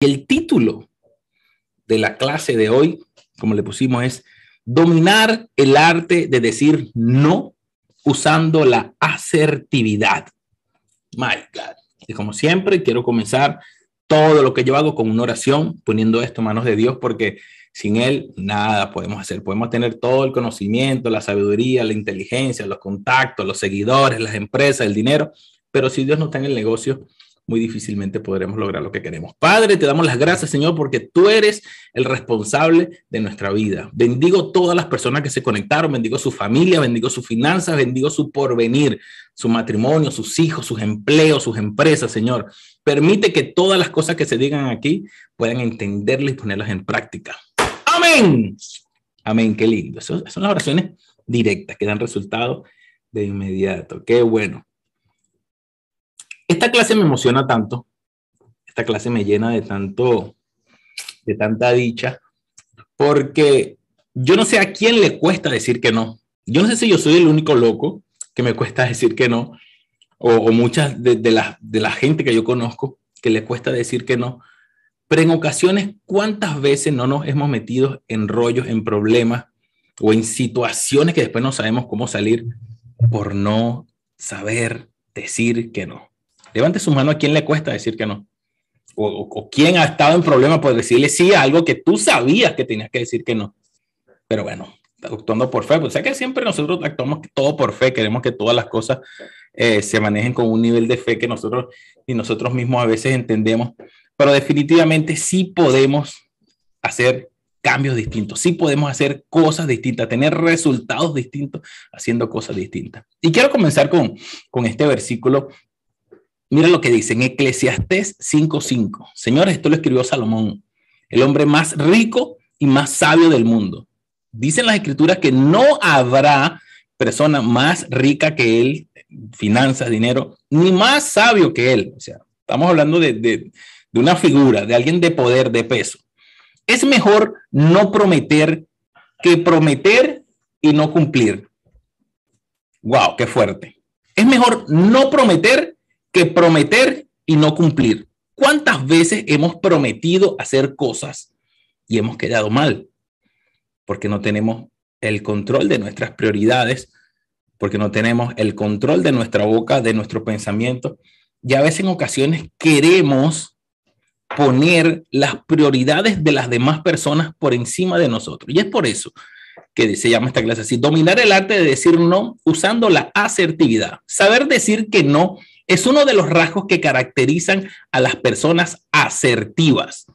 Y el título de la clase de hoy, como le pusimos, es Dominar el arte de decir no usando la asertividad. My God. Y como siempre, quiero comenzar todo lo que yo hago con una oración, poniendo esto en manos de Dios, porque sin Él nada podemos hacer. Podemos tener todo el conocimiento, la sabiduría, la inteligencia, los contactos, los seguidores, las empresas, el dinero, pero si Dios no está en el negocio, muy difícilmente podremos lograr lo que queremos. Padre, te damos las gracias, Señor, porque tú eres el responsable de nuestra vida. Bendigo todas las personas que se conectaron, bendigo su familia, bendigo sus finanzas, bendigo su porvenir, su matrimonio, sus hijos, sus empleos, sus empresas, Señor. Permite que todas las cosas que se digan aquí puedan entenderlas y ponerlas en práctica. Amén. Amén, qué lindo. Son las oraciones directas que dan resultado de inmediato. Qué bueno. Esta clase me emociona tanto, esta clase me llena de tanto, de tanta dicha, porque yo no sé a quién le cuesta decir que no. Yo no sé si yo soy el único loco que me cuesta decir que no, o, muchas de, de, la, de la gente que yo conozco que le cuesta decir que no. Pero en ocasiones, ¿cuántas veces no nos hemos metido en rollos, en problemas o en situaciones que después no sabemos cómo salir por no saber decir que no? Levante su mano a quien le cuesta decir que no. O, o, quién ha estado en problema por decirle sí a algo que tú sabías que tenías que decir que no. Pero bueno, actuando por fe, pues sé que siempre nosotros actuamos todo por fe, queremos que todas las cosas eh, se manejen con un nivel de fe que nosotros y nosotros mismos a veces entendemos, pero definitivamente sí podemos hacer cambios distintos, sí podemos hacer cosas distintas, tener resultados distintos haciendo cosas distintas. Y quiero comenzar con, con este versículo Mira lo que dice en Eclesiastés 5:5. Señores, esto lo escribió Salomón, el hombre más rico y más sabio del mundo. Dicen las escrituras que no habrá persona más rica que él, finanzas, dinero, ni más sabio que él. O sea, estamos hablando de, de, de una figura, de alguien de poder, de peso. Es mejor no prometer que prometer y no cumplir. Wow, qué fuerte. Es mejor no prometer que prometer y no cumplir. ¿Cuántas veces hemos prometido hacer cosas y hemos quedado mal? Porque no tenemos el control de nuestras prioridades, porque no tenemos el control de nuestra boca, de nuestro pensamiento. Y a veces en ocasiones queremos poner las prioridades de las demás personas por encima de nosotros. Y es por eso que se llama esta clase así, dominar el arte de decir no usando la asertividad. Saber decir que no es uno de los rasgos que caracterizan a las personas asertivas.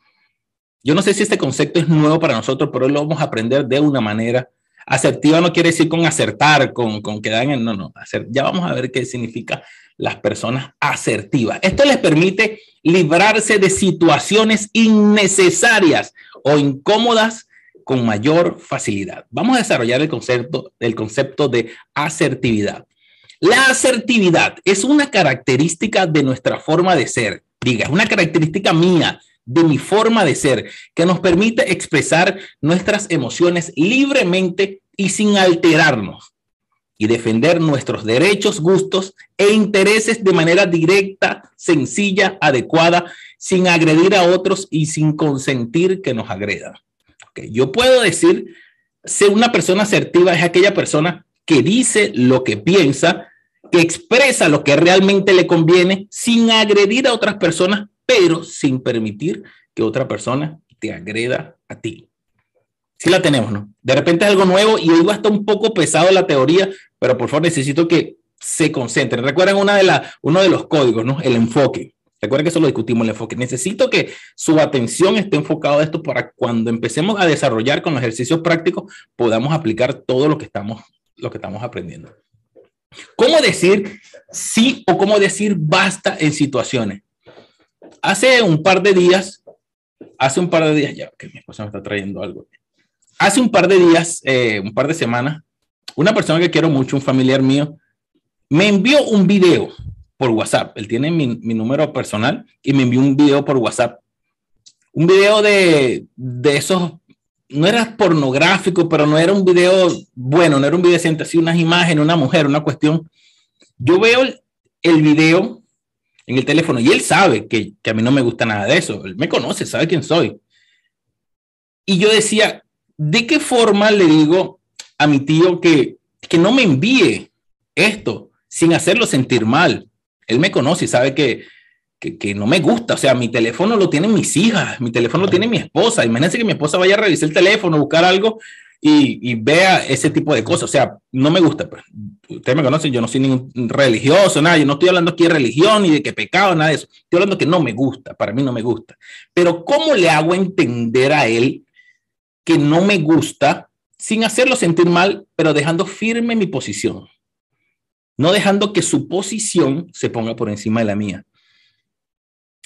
Yo no sé si este concepto es nuevo para nosotros, pero lo vamos a aprender de una manera. Asertiva no quiere decir con acertar, con, con quedar en... No, no, ya vamos a ver qué significa las personas asertivas. Esto les permite librarse de situaciones innecesarias o incómodas con mayor facilidad. Vamos a desarrollar el concepto, el concepto de asertividad. La asertividad es una característica de nuestra forma de ser, diga, es una característica mía, de mi forma de ser, que nos permite expresar nuestras emociones libremente y sin alterarnos y defender nuestros derechos, gustos e intereses de manera directa, sencilla, adecuada, sin agredir a otros y sin consentir que nos agredan. Okay. Yo puedo decir, ser una persona asertiva es aquella persona que dice lo que piensa que expresa lo que realmente le conviene sin agredir a otras personas, pero sin permitir que otra persona te agreda a ti. Sí la tenemos, ¿no? De repente es algo nuevo y hoy va un poco pesado la teoría, pero por favor necesito que se concentren. Recuerden una de la, uno de los códigos, ¿no? El enfoque. Recuerden que eso lo discutimos, el enfoque. Necesito que su atención esté enfocada a esto para cuando empecemos a desarrollar con los ejercicios prácticos podamos aplicar todo lo que estamos, lo que estamos aprendiendo. ¿Cómo decir sí o cómo decir basta en situaciones? Hace un par de días, hace un par de días, ya que mi esposa me está trayendo algo. Hace un par de días, eh, un par de semanas, una persona que quiero mucho, un familiar mío, me envió un video por WhatsApp. Él tiene mi, mi número personal y me envió un video por WhatsApp. Un video de, de esos no era pornográfico, pero no era un video bueno, no era un video decente, así unas imágenes, una mujer, una cuestión. Yo veo el, video en el teléfono y él sabe que, que a mí no me gusta nada de eso. Él me conoce, sabe quién soy. Y yo decía, ¿de qué forma le digo a mi tío que, que no me envíe esto sin hacerlo sentir mal? Él me conoce y sabe que, que, no me gusta. O sea, mi teléfono lo tienen mis hijas, mi teléfono lo tiene mi esposa. Imagínense que mi esposa vaya a revisar el teléfono, buscar algo y, y, vea ese tipo de cosas. O sea, no me gusta. Pues. Ustedes me conocen, yo no soy ningún religioso, nada. Yo no estoy hablando aquí de religión ni de que pecado, nada de eso. Estoy hablando que no me gusta, para mí no me gusta. Pero ¿cómo le hago entender a él que no me gusta sin hacerlo sentir mal, pero dejando firme mi posición? No dejando que su posición se ponga por encima de la mía.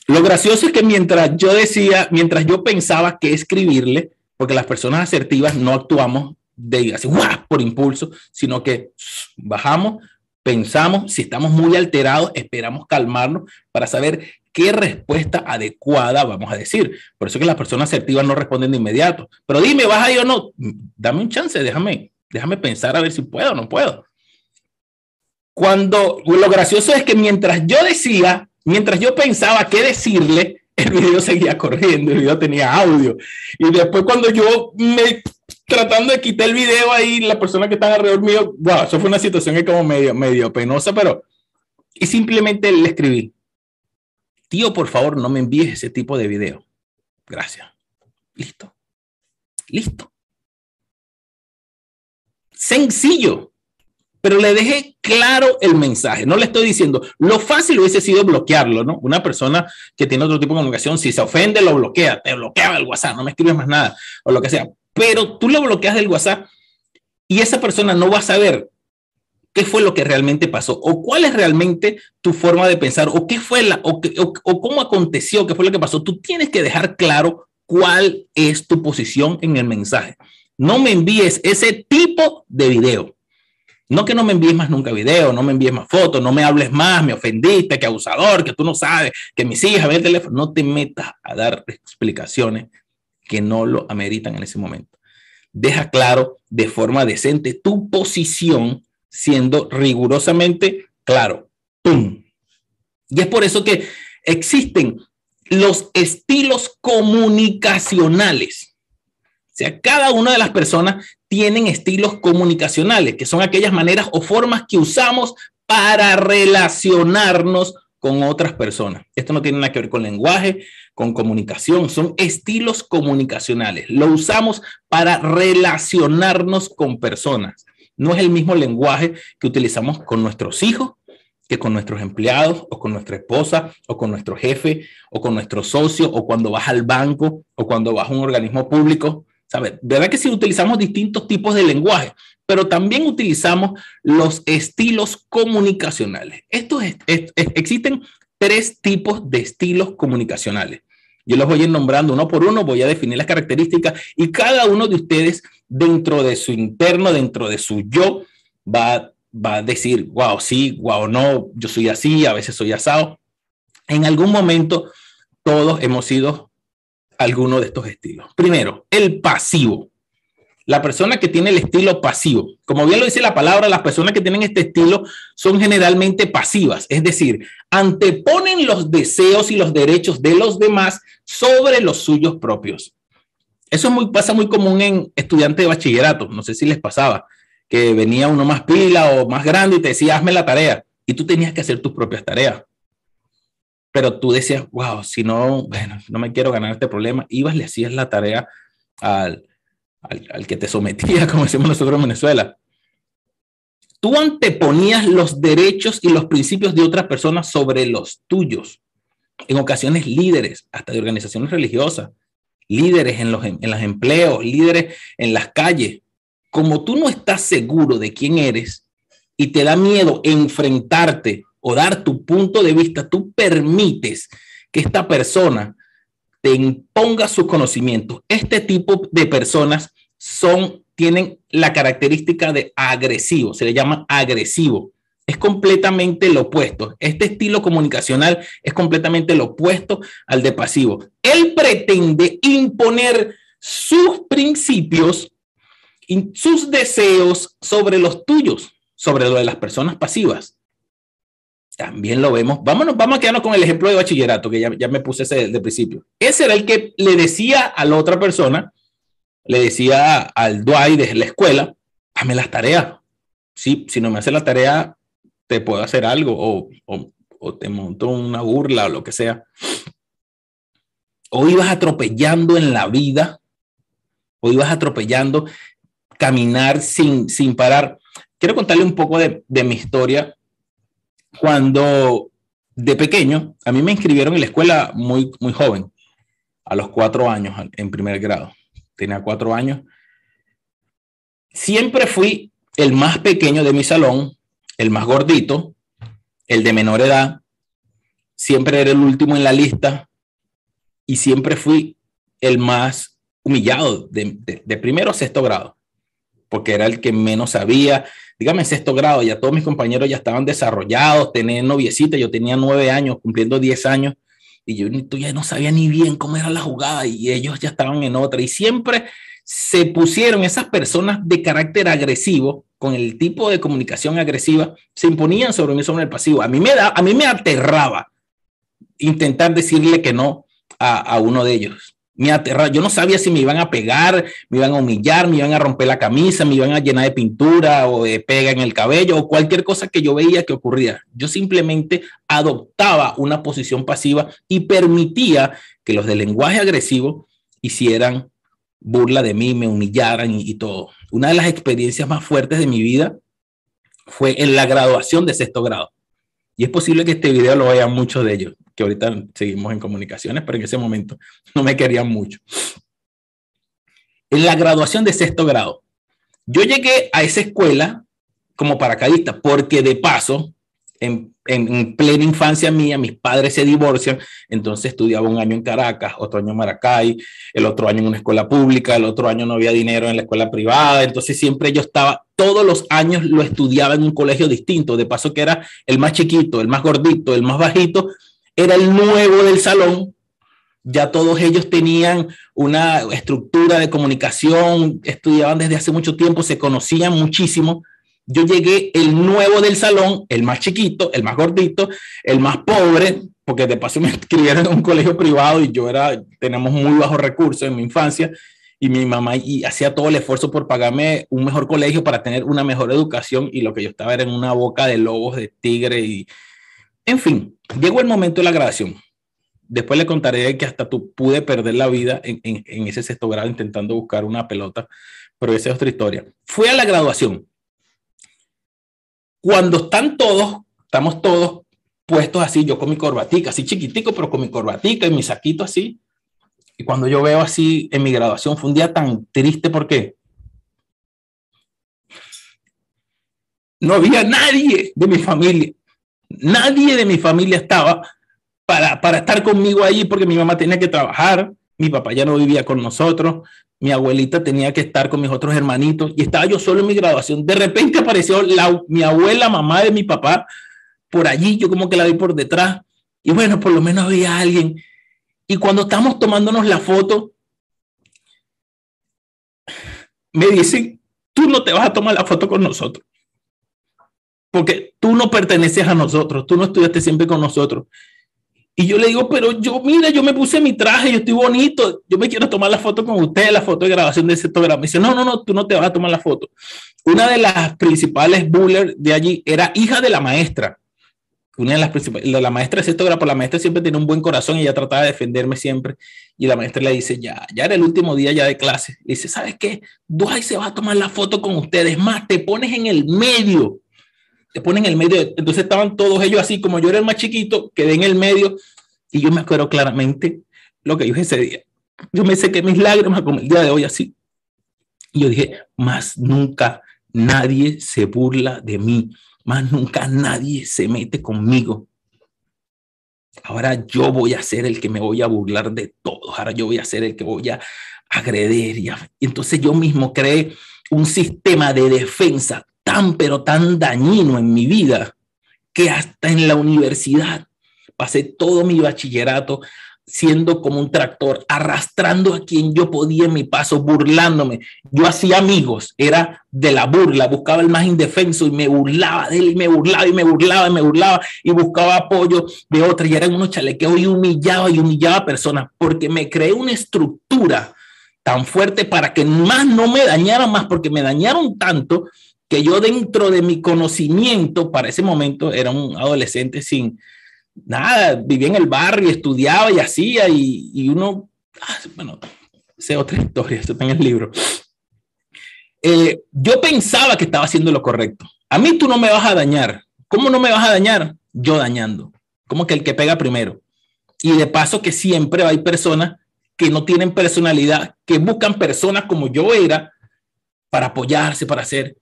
Lo gracioso es que mientras yo decía, mientras yo pensaba que escribirle, porque las personas asertivas no actuamos de así, por impulso, sino que bajamos, pensamos, si estamos muy alterados, esperamos calmarnos para saber qué respuesta adecuada vamos a decir. Por eso que las personas asertivas no responden de inmediato. Pero dime, ¿vas ahí o no? Dame un chance, déjame, déjame pensar a ver si puedo o no puedo. Cuando lo gracioso es que mientras yo decía, mientras yo pensaba qué decirle, el video seguía corriendo, el video tenía audio. Y después cuando yo me tratando de quitar el video ahí, la persona que estaba alrededor mío, wow, eso fue una situación que como medio, medio penosa, pero... Y simplemente le escribí, tío, por favor, no me envíes ese tipo de video. Gracias. Listo. Listo. Sencillo pero le dejé claro el mensaje. No le estoy diciendo, lo fácil hubiese sido bloquearlo, ¿no? Una persona que tiene otro tipo de comunicación, si se ofende, lo bloquea, te bloquea el WhatsApp, no me escribes más nada, o lo que sea. Pero tú lo bloqueas del WhatsApp y esa persona no va a saber qué fue lo que realmente pasó o cuál es realmente tu forma de pensar o qué fue la o, o, o cómo aconteció, qué fue lo que pasó. Tú tienes que dejar claro cuál es tu posición en el mensaje. No me envíes ese tipo de video no que no me envíes más nunca video, no me envíes más fotos, no me hables más, me ofendiste, que abusador, que tú no sabes, que mis hijas ven el teléfono. No te metas a dar explicaciones que no lo ameritan en ese momento. Deja claro de forma decente tu posición siendo rigurosamente claro. ¡Pum! Y es por eso que existen los estilos comunicacionales. Sea, cada una de las personas tienen estilos comunicacionales, que son aquellas maneras o formas que usamos para relacionarnos con otras personas. Esto no tiene nada que ver con lenguaje, con comunicación, son estilos comunicacionales. Lo usamos para relacionarnos con personas. No es el mismo lenguaje que utilizamos con nuestros hijos, que con nuestros empleados o con nuestra esposa o con nuestro jefe o con nuestro socio o cuando vas al banco o cuando vas a un organismo público. ¿Sabes? ¿Verdad que sí utilizamos distintos tipos de lenguaje? Pero también utilizamos los estilos comunicacionales. Estos existen tres tipos de estilos comunicacionales. Yo los voy a ir nombrando uno por uno, voy a definir las características y cada uno de ustedes dentro de su interno, dentro de su yo, va, va a decir, wow, sí, wow, no, yo soy así, a veces soy asado. En algún momento todos hemos sido alguno de estos estilos. Primero, el pasivo. La persona que tiene el estilo pasivo. Como bien lo dice la palabra, las personas que tienen este estilo son generalmente pasivas, es decir, anteponen los deseos y los derechos de los demás sobre los suyos propios. Eso es muy, pasa muy común en estudiantes de bachillerato. No sé si les pasaba que venía uno más pila o más grande y te decía, hazme la tarea. Y tú tenías que hacer tus propias tareas pero tú decías, wow, si no, bueno, no me quiero ganar este problema, ibas, le hacías la tarea al, al, al, que te sometía, como decimos nosotros en Venezuela. Tú anteponías los derechos y los principios de otras personas sobre los tuyos. En ocasiones líderes, hasta de organizaciones religiosas, líderes en los, en los empleos, líderes en las calles. Como tú no estás seguro de quién eres y te da miedo enfrentarte o dar tu punto de vista, tú permites que esta persona te imponga sus conocimientos. Este tipo de personas son, tienen la característica de agresivo, se le llama agresivo. Es completamente lo opuesto. Este estilo comunicacional es completamente lo opuesto al de pasivo. Él pretende imponer sus principios, sus deseos sobre los tuyos, sobre lo de las personas pasivas también lo vemos. Vámonos, vamos a quedarnos con el ejemplo de bachillerato, que ya, ya me puse ese desde principio. Ese era el que le decía a la otra persona, le decía al Dwight de la escuela, hazme las tareas. Sí, si no me hace la tarea, te puedo hacer algo o, o, o te monto una burla o lo que sea. O ibas atropellando en la vida, o ibas atropellando, caminar sin, sin parar. Quiero contarle un poco de, de mi historia cuando de pequeño, a mí me inscribieron en la escuela muy, muy joven, a los cuatro años, en primer grado. Tenía cuatro años. Siempre fui el más pequeño de mi salón, el más gordito, el de menor edad. Siempre era el último en la lista y siempre fui el más humillado de, de, primero a sexto grado, porque era el que menos sabía, dígame, en sexto grado, ya todos mis compañeros ya estaban desarrollados, tenían noviecita, yo tenía nueve años, cumpliendo diez años, y yo ya no sabía ni bien cómo era la jugada, y ellos ya estaban en otra, y siempre se pusieron esas personas de carácter agresivo, con el tipo de comunicación agresiva, se imponían sobre mí sobre el pasivo. A mí me, da, a mí me aterraba intentar decirle que no a, a uno de ellos me aterraba. Yo no sabía si me iban a pegar, me iban a humillar, me iban a romper la camisa, me iban a llenar de pintura o de pega en el cabello o cualquier cosa que yo veía que ocurría. Yo simplemente adoptaba una posición pasiva y permitía que los de lenguaje agresivo hicieran burla de mí, me humillaran y, y todo. Una de las experiencias más fuertes de mi vida fue en la graduación de sexto grado. Y es posible que este video lo vean muchos de ellos que ahorita seguimos en comunicaciones, pero en ese momento no me querían mucho. En la graduación de sexto grado, yo llegué a esa escuela como paracaidista, porque de paso, en, en, en, plena infancia mía, mis padres se divorcian, entonces estudiaba un año en Caracas, otro año en Maracay, el otro año en una escuela pública, el otro año no había dinero en la escuela privada, entonces siempre yo estaba, todos los años lo estudiaba en un colegio distinto, de paso que era el más chiquito, el más gordito, el más bajito, era el nuevo del salón, ya todos ellos tenían una estructura de comunicación, estudiaban desde hace mucho tiempo, se conocían muchísimo. Yo llegué el nuevo del salón, el más chiquito, el más gordito, el más pobre, porque de paso me inscribieron en un colegio privado y yo era, tenemos muy bajos recursos en mi infancia. Y mi mamá y hacía todo el esfuerzo por pagarme un mejor colegio para tener una mejor educación y lo que yo estaba era en una boca de lobos, de tigre y, en fin, llegó el momento de la grabación. Después le contaré que hasta tú pude perder la vida en, ese sexto grado intentando buscar una pelota, pero esa es otra historia. Fue a la graduación. Cuando están todos, estamos todos puestos así, yo con mi corbatica, así chiquitico, pero con mi corbatica y mi saquito así. Y cuando yo veo así en mi graduación, fue un día tan triste porque no había nadie de mi familia. Nadie de mi familia estaba para, para estar conmigo allí porque mi mamá tenía que trabajar, mi papá ya no vivía con nosotros, mi abuelita tenía que estar con mis otros hermanitos y estaba yo solo en mi graduación. De repente apareció la, mi abuela, mamá de mi papá, por allí, yo como que la vi por detrás y bueno, por lo menos había alguien. Y cuando estamos tomándonos la foto, me dicen, tú no te vas a tomar la foto con nosotros porque tú no perteneces a nosotros, tú no estudiaste siempre con nosotros. Y yo le digo, pero yo, mira, yo me puse mi traje, yo estoy bonito, yo me quiero tomar la foto con usted, la foto de grabación de ese programa. Me dice, no, no, no, tú no te vas a tomar la foto. Una de las principales bullers de allí era hija de la maestra. Una de las principales, la, la maestra de sexto grado, la maestra siempre tiene un buen corazón y ella trataba de defenderme siempre. Y la maestra le dice, ya, ya era el último día ya de clase. Y dice, ¿sabes qué? Dwight se va a tomar la foto con ustedes. Más, te pones en el medio te ponen en el medio. Entonces estaban todos ellos así, como yo era el más chiquito, quedé en el medio y yo me acuerdo claramente lo que yo ese día. Yo me sé que mis lágrimas, como el día de hoy, así. Y yo dije, más nunca nadie se burla de mí, más nunca nadie se mete conmigo. Ahora yo voy a ser el que me voy a burlar de todos, ahora yo voy a ser el que voy a agredir. Y entonces yo mismo creé un sistema de defensa tan, pero tan dañino en mi vida que hasta en la universidad pasé todo mi bachillerato siendo como un tractor, arrastrando a quien yo podía en mi paso, burlándome. Yo hacía amigos, era de la burla, buscaba el más indefenso y me burlaba de él y me burlaba y me burlaba y me burlaba y buscaba apoyo de otra y eran unos chalequeos y humillaba y humillaba a personas porque me creé una estructura tan fuerte para que más no me dañaran más porque me dañaron tanto que yo dentro de mi conocimiento para ese momento era un adolescente sin, nada, vivía en el barrio, estudiaba y hacía, y, uno, ah, bueno, sé otra historia, esto está en el libro. Eh, yo pensaba que estaba haciendo lo correcto. A mí tú no me vas a dañar. ¿Cómo no me vas a dañar? Yo dañando. Como que el que pega primero. Y de paso que siempre hay personas que no tienen personalidad, que buscan personas como yo era para apoyarse, para hacer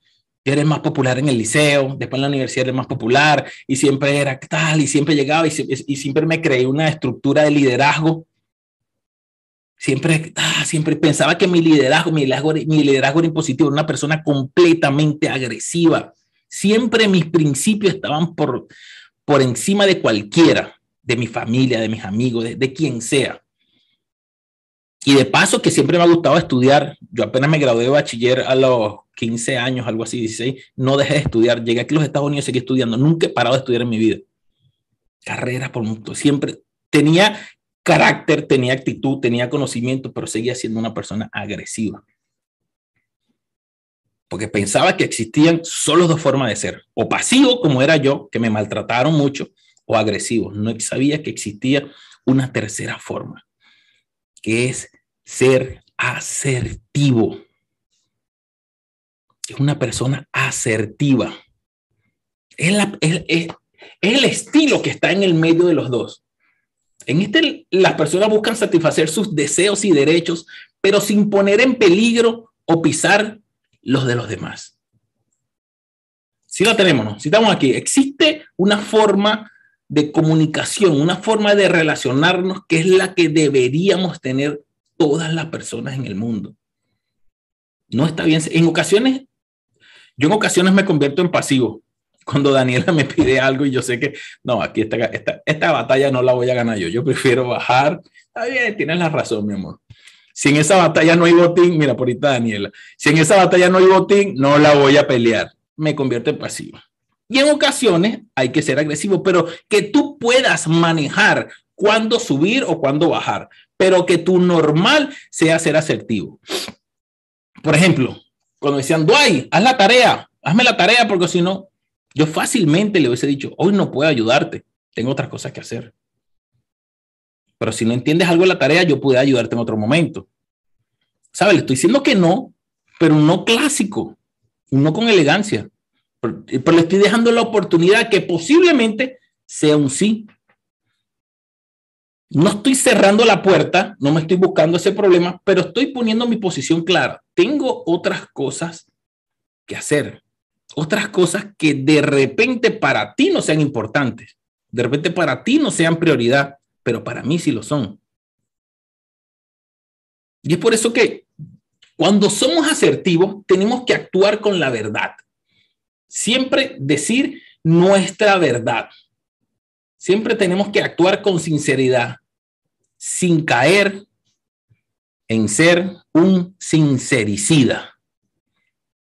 eres más popular en el liceo, después en la universidad eres más popular y siempre era tal y siempre llegaba y, siempre me creé una estructura de liderazgo. Siempre, ah, siempre pensaba que mi liderazgo, mi liderazgo, mi liderazgo era impositivo, era una persona completamente agresiva. Siempre mis principios estaban por, por encima de cualquiera, de mi familia, de mis amigos, de, de quien sea. Y de paso que siempre me ha gustado estudiar, yo apenas me gradué de bachiller a los 15 años, algo así, 16, no dejé de estudiar, llegué aquí a los Estados Unidos, seguí estudiando, nunca he parado de estudiar en mi vida. Carrera por mucho, siempre tenía carácter, tenía actitud, tenía conocimiento, pero seguía siendo una persona agresiva. Porque pensaba que existían solo dos formas de ser, o pasivo como era yo, que me maltrataron mucho, o agresivo. No sabía que existía una tercera forma, que es ser asertivo. Es una persona asertiva. Es, el estilo que está en el medio de los dos. En este, las personas buscan satisfacer sus deseos y derechos, pero sin poner en peligro o pisar los de los demás. Si la tenemos, ¿no? Si estamos aquí, existe una forma de comunicación, una forma de relacionarnos que es la que deberíamos tener todas las personas en el mundo. No está bien. En ocasiones, yo en ocasiones me convierto en pasivo. Cuando Daniela me pide algo y yo sé que, no, aquí esta, esta, esta batalla no la voy a ganar yo. Yo prefiero bajar. Está bien, tienes la razón, mi amor. Si en esa batalla no hay botín, mira, por ahorita Daniela, si en esa batalla no hay botín, no la voy a pelear. Me convierto en pasivo. Y en ocasiones hay que ser agresivo, pero que tú puedas manejar cuándo subir o cuándo bajar pero que tu normal sea ser asertivo. Por ejemplo, cuando decían, Dwight, haz la tarea, hazme la tarea porque si no, yo fácilmente le hubiese dicho, hoy no puedo ayudarte, tengo otras cosas que hacer. Pero si no entiendes algo de la tarea, yo puedo ayudarte en otro momento. ¿Sabes? Le estoy diciendo que no, pero no clásico, no con elegancia. Pero, pero le estoy dejando la oportunidad que posiblemente sea un sí no estoy cerrando la puerta, no me estoy buscando ese problema, pero estoy poniendo mi posición clara. Tengo otras cosas que hacer, otras cosas que de repente para ti no sean importantes, de repente para ti no sean prioridad, pero para mí sí lo son. Y es por eso que cuando somos asertivos tenemos que actuar con la verdad. Siempre decir nuestra verdad. Siempre tenemos que actuar con sinceridad, sin caer en ser un sincericida.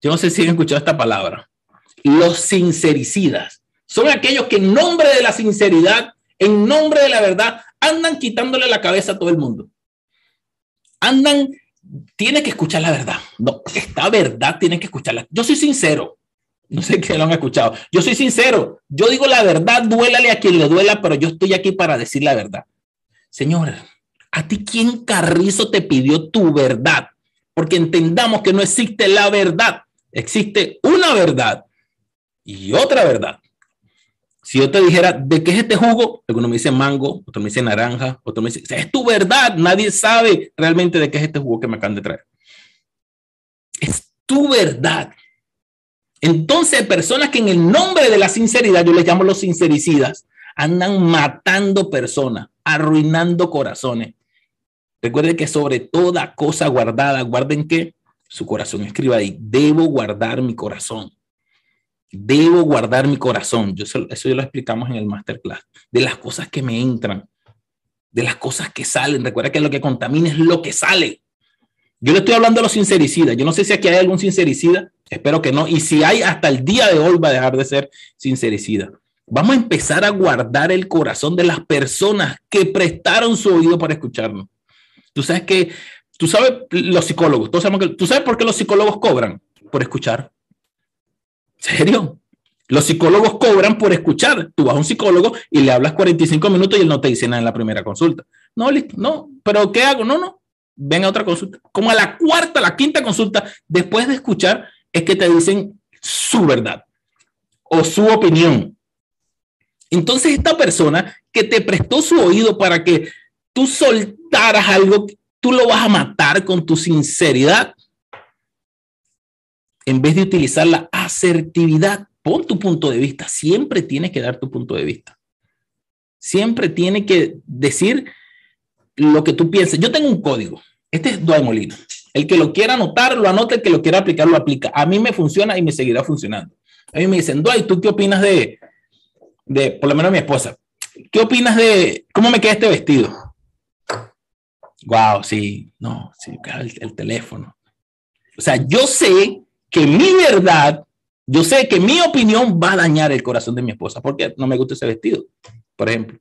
Yo no sé si han escuchado esta palabra. Los sincericidas son aquellos que en nombre de la sinceridad, en nombre de la verdad, andan quitándole la cabeza a todo el mundo. Andan, tiene que escuchar la verdad. No, esta verdad tiene que escucharla. Yo soy sincero. No sé qué lo han escuchado. Yo soy sincero. Yo digo la verdad, duélale a quien le duela, pero yo estoy aquí para decir la verdad. Señor, ¿a ti quién carrizo te pidió tu verdad? Porque entendamos que no existe la verdad. Existe una verdad y otra verdad. Si yo te dijera, ¿de qué es este jugo? Alguno me dice mango, otro me dice naranja, otro me dice, es tu verdad. Nadie sabe realmente de qué es este jugo que me acaban de traer. Es tu verdad. Entonces, personas que en el nombre de la sinceridad, yo les llamo los sincericidas, andan matando personas, arruinando corazones. Recuerden que sobre toda cosa guardada, guarden que su corazón escriba ahí, debo guardar mi corazón. Debo guardar mi corazón. Yo, eso, eso lo explicamos en el masterclass. De las cosas que me entran. de las cosas que salen. Recuerda que lo que contamina es lo que sale. Yo le estoy hablando de los sincericidas. Yo no sé si aquí hay algún sincericida. Espero que no. Y si hay, hasta el día de hoy va a dejar de ser sincericida. Vamos a empezar a guardar el corazón de las personas que prestaron su oído para escucharnos. Tú sabes que, tú sabes, los psicólogos, todos sabemos que, tú sabes por qué los psicólogos cobran por escuchar. ¿Serio? Los psicólogos cobran por escuchar. Tú vas a un psicólogo y le hablas 45 minutos y él no te dice nada en la primera consulta. No, listo, no, pero ¿qué hago? No, no, ven a otra consulta. Como a la cuarta, la quinta consulta, después de escuchar, es que te dicen su verdad o su opinión. Entonces, esta persona que te prestó su oído para que tú soltaras algo, tú lo vas a matar con tu sinceridad. En vez de utilizar la asertividad, pon tu punto de vista. Siempre tienes que dar tu punto de vista. Siempre tiene que decir lo que tú piensas. Yo tengo un código. Este es Duay Molina. El que lo quiera anotar, lo anota. El que lo quiera aplicar, lo aplica. A mí me funciona y me seguirá funcionando. A mí me dicen, Duay, ¿tú qué opinas de, de, por lo menos mi esposa, ¿qué opinas de cómo me queda este vestido? Wow, sí, no, sí, el, el teléfono. O sea, yo sé que mi verdad, yo sé que mi opinión va a dañar el corazón de mi esposa porque no me gusta ese vestido, por ejemplo.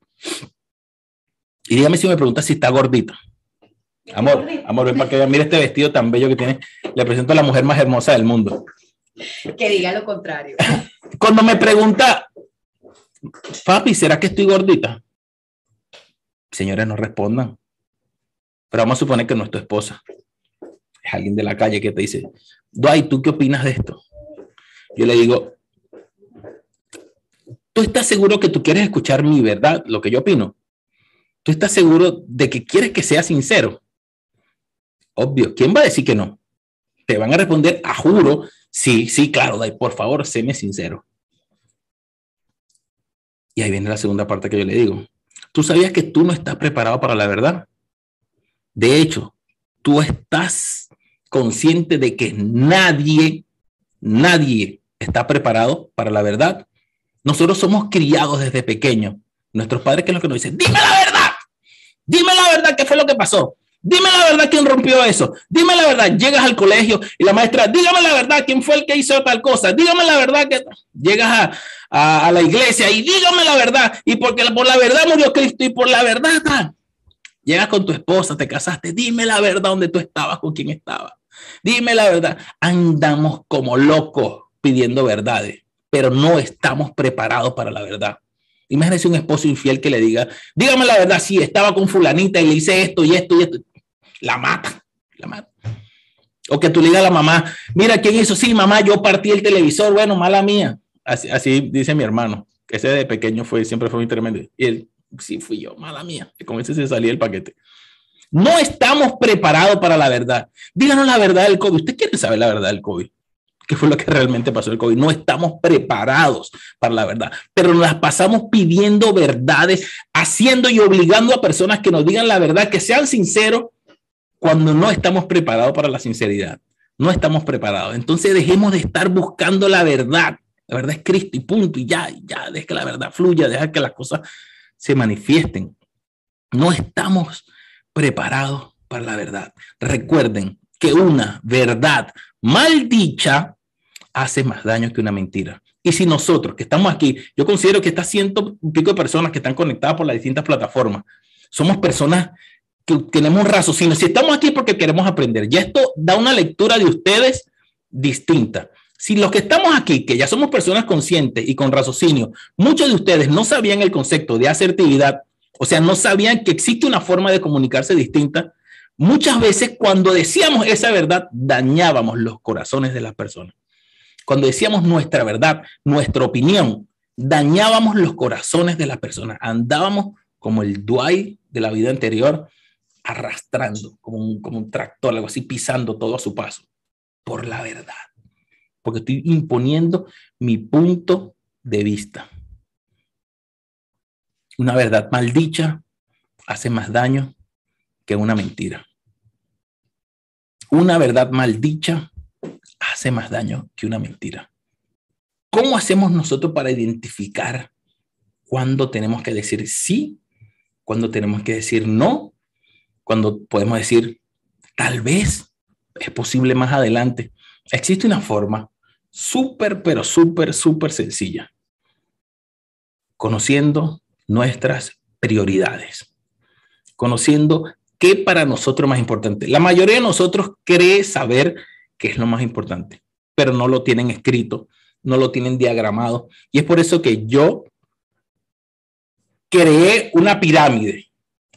Y dígame si me pregunta si está gordita. Amor, amor, ven para que mira este vestido tan bello que tiene. Le presento a la mujer más hermosa del mundo. Que diga lo contrario. Cuando me pregunta, papi, ¿será que estoy gordita? Señores, no respondan. Pero vamos a suponer que no es tu esposa. Es alguien de la calle que te dice, Dwight, ¿tú qué opinas de esto? Yo le digo, ¿tú estás seguro que tú quieres escuchar mi verdad, lo que yo opino? ¿Tú estás seguro de que quieres que sea sincero? Obvio, ¿quién va a decir que no? Te van a responder, a juro, sí, sí, claro, Dwight, por favor, séme sincero. Y ahí viene la segunda parte que yo le digo. ¿Tú sabías que tú no estás preparado para la verdad? De hecho, tú estás consciente de que nadie, nadie está preparado para la verdad. Nosotros somos criados desde pequeños. Nuestros padres, ¿qué es lo que nos dicen? Dime la verdad. Dime la verdad, ¿qué fue lo que pasó? Dime la verdad, ¿quién rompió eso? Dime la verdad, llegas al colegio y la maestra, dígame la verdad, ¿quién fue el que hizo tal cosa? Dígame la verdad que llegas a, la iglesia y dígame la verdad. Y porque por la verdad murió Cristo y por la verdad Llegas con tu esposa, te casaste, dime la verdad dónde tú estabas, con quién estabas. Dime la verdad. Andamos como locos pidiendo verdades, pero no estamos preparados para la verdad. Imagínese un esposo infiel que le diga, dígame la verdad, sí, estaba con fulanita y le hice esto y esto y esto. La mata, la mata. O que tú le digas a la mamá, mira, ¿quién hizo? Sí, mamá, yo partí el televisor, bueno, mala mía. Así, así dice mi hermano, que ese de pequeño fue, siempre fue muy tremendo. Y él, sí fui yo, mala mía, y con ese se salía el paquete. No estamos preparados para la verdad. Díganos la verdad del COVID. ¿Usted quiere saber la verdad del COVID? ¿Qué fue lo que realmente pasó el COVID? No estamos preparados para la verdad, pero nos las pasamos pidiendo verdades, haciendo y obligando a personas que nos digan la verdad, que sean sinceros, cuando no estamos preparados para la sinceridad. No estamos preparados. Entonces dejemos de estar buscando la verdad. La verdad es Cristo y punto. Y ya, ya, deja que la verdad fluya, deja que las cosas se manifiesten. No estamos preparados para la verdad. Recuerden que una verdad mal dicha hace más daño que una mentira. Y si nosotros que estamos aquí, yo considero que estas ciento pico de personas que están conectadas por las distintas plataformas, somos personas que tenemos un raciocinio. Si estamos aquí porque queremos aprender, ya esto da una lectura de ustedes distinta. Si los que estamos aquí, que ya somos personas conscientes y con raciocinio, muchos de ustedes no sabían el concepto de asertividad, o sea, no sabían que existe una forma de comunicarse distinta, muchas veces cuando decíamos esa verdad, dañábamos los corazones de las personas. Cuando decíamos nuestra verdad, nuestra opinión, dañábamos los corazones de las personas. Andábamos como el Dwight de la vida anterior, arrastrando como un, como un tractor, algo así, pisando todo a su paso, por la verdad porque estoy imponiendo mi punto de vista. Una verdad maldicha hace más daño que una mentira. Una verdad maldicha hace más daño que una mentira. ¿Cómo hacemos nosotros para identificar cuándo tenemos que decir sí, cuando tenemos que decir no, cuando podemos decir tal vez es posible más adelante. Existe una forma súper, pero súper, súper sencilla. Conociendo nuestras prioridades. Conociendo qué para nosotros es más importante. La mayoría de nosotros cree saber qué es lo más importante, pero no lo tienen escrito, no lo tienen diagramado. Y es por eso que yo creé una pirámide.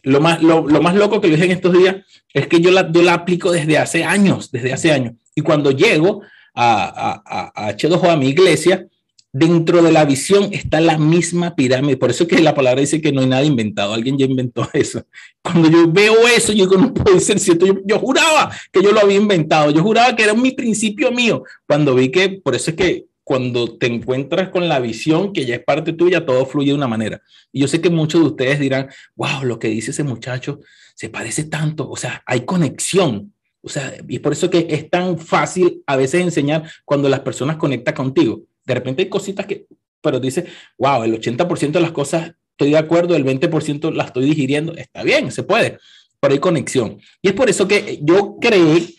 Lo más, lo, más loco que lo dije en estos días es que yo la, yo la aplico desde hace años, desde hace años. Y cuando llego a, a, a, a, a mi iglesia, dentro de la visión está la misma pirámide. Por eso es que la palabra dice que no hay nada inventado. Alguien ya inventó eso. Cuando yo veo eso, yo digo, no puede ser cierto. Yo, juraba que yo lo había inventado. Yo juraba que era mi principio mío. Cuando vi que, por eso es que cuando te encuentras con la visión que ya es parte tuya, todo fluye de una manera. Y yo sé que muchos de ustedes dirán, wow, lo que dice ese muchacho se parece tanto. O sea, hay conexión. O sea, y por eso que es tan fácil a veces enseñar cuando las personas conectan contigo de repente hay cositas que, pero dice, wow, el 80% de las cosas estoy de acuerdo, el 20% las estoy digiriendo, está bien, se puede, pero hay conexión. Y es por eso que yo creé